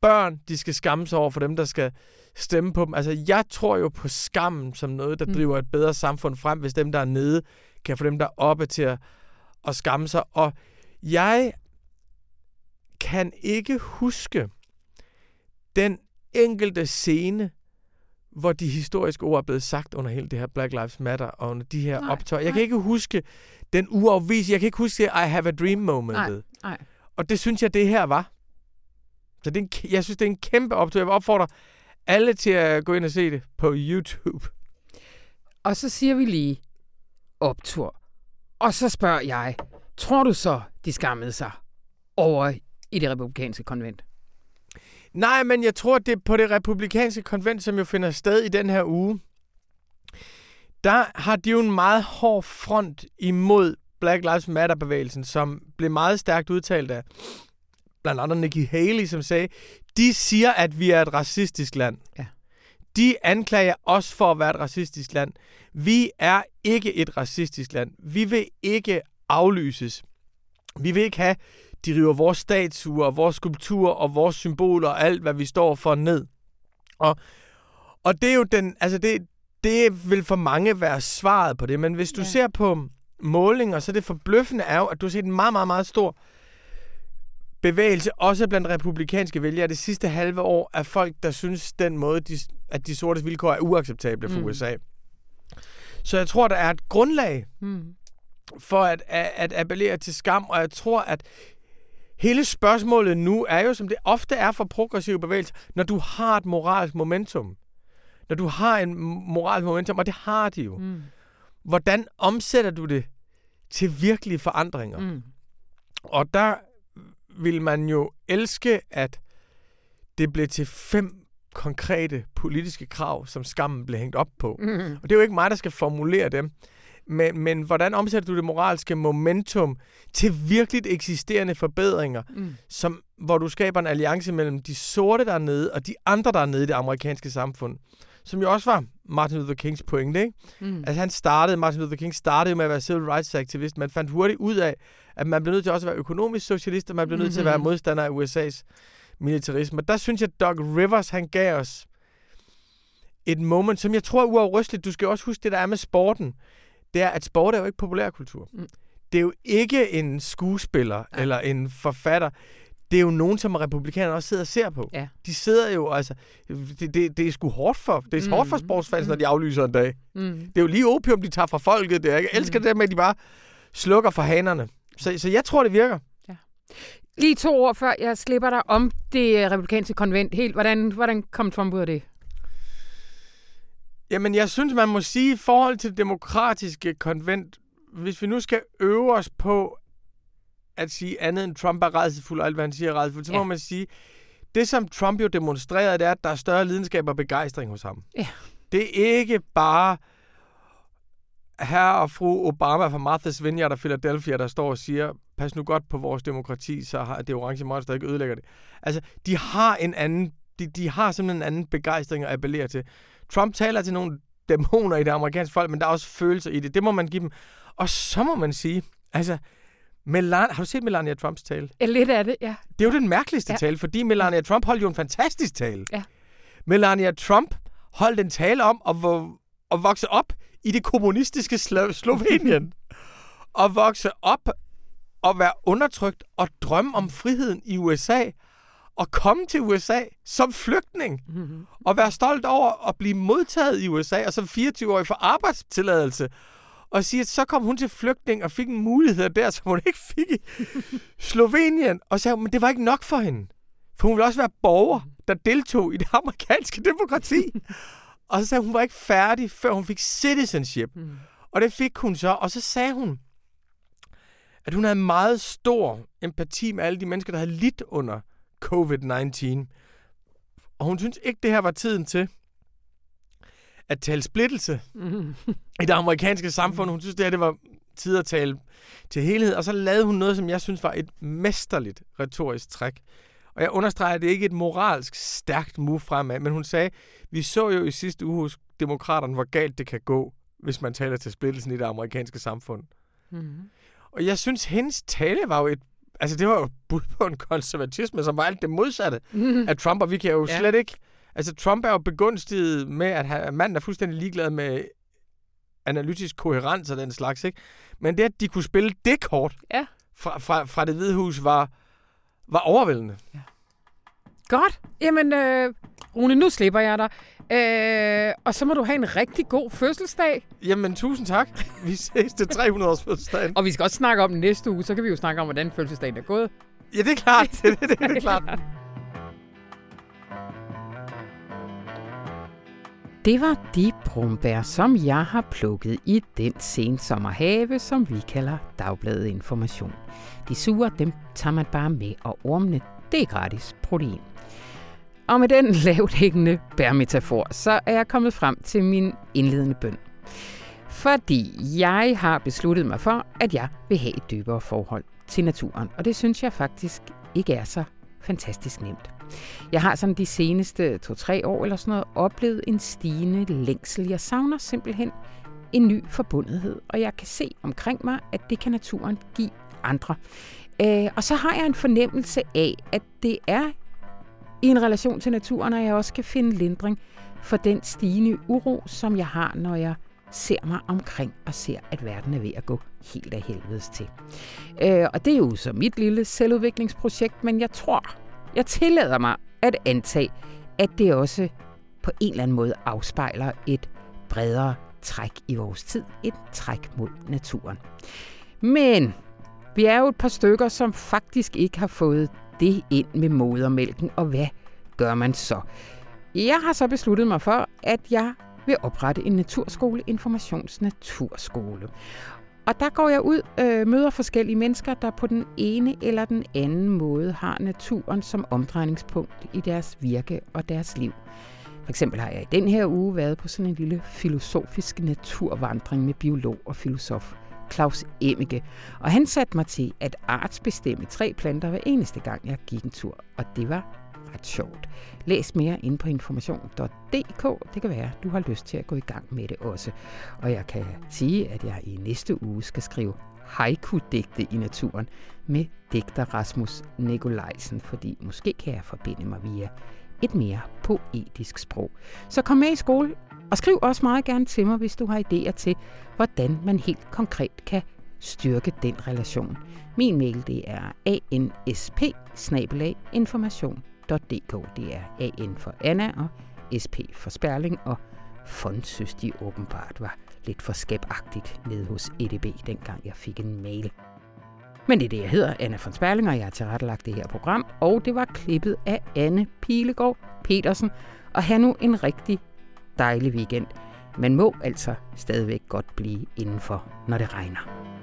børn, de skal skamme sig over for dem, der skal stemme på dem. Altså, jeg tror jo på skammen som noget, der mm. driver et bedre samfund frem, hvis dem, der er nede, kan få dem, der er oppe til at, at skamme sig. Og jeg kan ikke huske den enkelte scene, hvor de historiske ord er blevet sagt under hele det her Black Lives Matter og under de her optøjer. Jeg kan ikke huske den uafvis. Jeg kan ikke huske I have a dream momentet. Nej, nej. Og det synes jeg, det her var. Så det er en, jeg synes, det er en kæmpe optur. Jeg vil opfordre alle til at gå ind og se det på YouTube. Og så siger vi lige optur. Og så spørger jeg, Tror du så, de skammede sig over i det republikanske konvent? Nej, men jeg tror, det på det republikanske konvent, som jo finder sted i den her uge, der har de jo en meget hård front imod Black Lives Matter-bevægelsen, som blev meget stærkt udtalt af blandt andet Nikki Haley, som sagde, de siger, at vi er et racistisk land. Ja. De anklager os for at være et racistisk land. Vi er ikke et racistisk land. Vi vil ikke aflyses. Vi vil ikke have, de river vores statuer, vores skulpturer og vores symboler og alt, hvad vi står for ned. Og, og det er jo den, altså det, det vil for mange være svaret på det. Men hvis du ja. ser på målinger, så det forbløffende er jo, at du har set en meget, meget, meget stor bevægelse, også blandt republikanske vælgere, det sidste halve år, af folk, der synes, den måde, de, at de sorte vilkår er uacceptable for mm. USA. Så jeg tror, der er et grundlag mm. for at, at, at appellere til skam, og jeg tror, at hele spørgsmålet nu er jo, som det ofte er for progressive bevægelser, når du har et moralsk momentum. Når du har en moralsk momentum, og det har de jo. Mm. Hvordan omsætter du det til virkelige forandringer? Mm. Og der vil man jo elske, at det blev til fem konkrete politiske krav, som skammen blev hængt op på. Mm. Og det er jo ikke mig, der skal formulere dem. Men, men hvordan omsætter du det moralske momentum til virkelig eksisterende forbedringer, mm. som, hvor du skaber en alliance mellem de sorte dernede og de andre dernede i det amerikanske samfund? Som jo også var Martin Luther Kings pointe, ikke? Mm. Altså han startede, Martin Luther King startede med at være civil rights aktivist. Man fandt hurtigt ud af, at man blev nødt til også at være økonomisk socialist, og man blev nødt mm-hmm. til at være mhm. modstander af USA's militarisme. Og der synes jeg, at Doug Rivers, han gav os et moment, som jeg tror er uafrysteligt. Du skal også huske det, der er med sporten. Det er, at sport er jo ikke populærkultur. Mm. Det er jo ikke en skuespiller ja. eller en forfatter det er jo nogen, som republikanerne også sidder og ser på. Ja. De sidder jo, altså, det, det, det er sgu hårdt for, det er mm. hårdt for sportsfans, mm. når de aflyser en dag. Mm. Det er jo lige opium, de tager fra folket. Det er, jeg elsker mm. det med, at de bare slukker for hanerne. Så, så jeg tror, det virker. Ja. Lige to år før jeg slipper dig om det republikanske konvent helt. Hvordan, hvordan kom Trump ud af det? Jamen, jeg synes, man må sige, i forhold til det demokratiske konvent, hvis vi nu skal øve os på at sige andet end Trump er redselsfuld, og alt hvad han siger er redselsfuld, så ja. må man sige, det som Trump jo demonstrerede, det er, at der er større lidenskab og begejstring hos ham. Ja. Det er ikke bare herre og fru Obama fra Martha's Vineyard og Philadelphia, der står og siger, pas nu godt på vores demokrati, så har det orange monster ikke ødelægger det. Altså, de har en anden, de, de har simpelthen en anden begejstring at appellere til. Trump taler til nogle dæmoner i det amerikanske folk, men der er også følelser i det. Det må man give dem. Og så må man sige, altså, Melan har du set Melania Trumps tale? Lidt af det, ja. Det er jo den mærkeligste ja. tale, fordi Melania Trump holdt jo en fantastisk tale. Ja. Melania Trump holdt en tale om at, at vokse op i det kommunistiske Slo Slovenien. og vokse op og være undertrykt og drømme om friheden i USA og komme til USA som flygtning mm-hmm. og være stolt over at blive modtaget i USA og som 24-årig for arbejdstilladelse og siger, at så kom hun til flygtning og fik en mulighed der, som hun ikke fik i Slovenien. Og sagde, men det var ikke nok for hende. For hun ville også være borger, der deltog i det amerikanske demokrati. og så sagde hun, hun var ikke færdig, før hun fik citizenship. Mm. Og det fik hun så. Og så sagde hun, at hun havde meget stor empati med alle de mennesker, der havde lidt under covid-19. Og hun synes ikke, det her var tiden til at tale splittelse mm. i det amerikanske samfund. Hun synes, det her det var tid at tale til helhed. Og så lavede hun noget, som jeg synes var et mesterligt retorisk træk. Og jeg understreger, at det ikke er et moralsk stærkt move fremad, men hun sagde, vi så jo i sidste uge hos demokraterne, hvor galt det kan gå, hvis man taler til splittelsen i det amerikanske samfund. Mm. Og jeg synes, hendes tale var jo et Altså, det var jo bud på en konservatisme, som var alt det modsatte mm. af Trump, og vi kan jo ja. slet ikke Altså, Trump er jo begunstiget med, at han, manden er fuldstændig ligeglad med analytisk koherens og den slags, ikke? Men det, at de kunne spille det kort ja. fra, fra, fra det hvide hus, var, var overvældende. Ja. Godt. Jamen, øh, Rune, nu slipper jeg dig. Øh, og så må du have en rigtig god fødselsdag. Jamen, tusind tak. Vi ses til 300 års fødselsdag. og vi skal også snakke om næste uge, så kan vi jo snakke om, hvordan fødselsdagen er gået. Ja, det er klart. Det, det, det, det er klart. Det var de brumbær, som jeg har plukket i den sensommerhave, som vi kalder Dagbladet Information. De sure, dem tager man bare med, og ormene, det er gratis protein. Og med den lavt hængende bærmetafor, så er jeg kommet frem til min indledende bøn. Fordi jeg har besluttet mig for, at jeg vil have et dybere forhold til naturen. Og det synes jeg faktisk ikke er så fantastisk nemt. Jeg har sådan de seneste to-tre år eller sådan noget oplevet en stigende længsel. Jeg savner simpelthen en ny forbundethed, og jeg kan se omkring mig, at det kan naturen give andre. Øh, og så har jeg en fornemmelse af, at det er i en relation til naturen, og jeg også kan finde lindring for den stigende uro, som jeg har, når jeg ser mig omkring og ser, at verden er ved at gå helt af helvedes til. Øh, og det er jo så mit lille selvudviklingsprojekt, men jeg tror, jeg tillader mig at antage, at det også på en eller anden måde afspejler et bredere træk i vores tid. Et træk mod naturen. Men vi er jo et par stykker, som faktisk ikke har fået det ind med modermælken, og hvad gør man så? Jeg har så besluttet mig for, at jeg vil oprette en naturskole, informationsnaturskole. Og der går jeg ud og øh, møder forskellige mennesker, der på den ene eller den anden måde har naturen som omdrejningspunkt i deres virke og deres liv. For eksempel har jeg i den her uge været på sådan en lille filosofisk naturvandring med biolog og filosof Claus Emmike. Og han satte mig til at artsbestemme tre planter hver eneste gang, jeg gik en tur. Og det var ret sjovt. Læs mere ind på information.dk. Det kan være, du har lyst til at gå i gang med det også. Og jeg kan sige, at jeg i næste uge skal skrive haiku-digte i naturen med digter Rasmus Nikolajsen, fordi måske kan jeg forbinde mig via et mere poetisk sprog. Så kom med i skole, og skriv også meget gerne til mig, hvis du har idéer til, hvordan man helt konkret kan styrke den relation. Min mail det er ansp information www.dk. Det er AN for Anna og SP for Sperling, og fond synes de åbenbart var lidt for skabagtigt nede hos EDB, dengang jeg fik en mail. Men det er det, jeg hedder, Anna von Sperling, og jeg har tilrettelagt det her program, og det var klippet af Anne Pilegaard Petersen. Og have nu en rigtig dejlig weekend. Man må altså stadigvæk godt blive indenfor, når det regner.